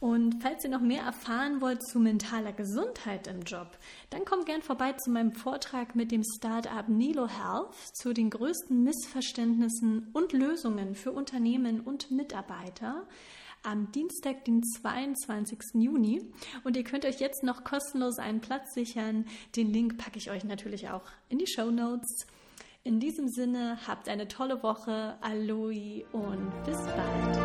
Und falls ihr noch mehr erfahren wollt zu mentaler Gesundheit im Job, dann kommt gern vorbei zu meinem Vortrag mit dem Startup Nilo Health zu den größten Missverständnissen und Lösungen für Unternehmen und Mitarbeiter am Dienstag, den 22. Juni. Und ihr könnt euch jetzt noch kostenlos einen Platz sichern. Den Link packe ich euch natürlich auch in die Show Notes. In diesem Sinne, habt eine tolle Woche, Aloe und bis bald.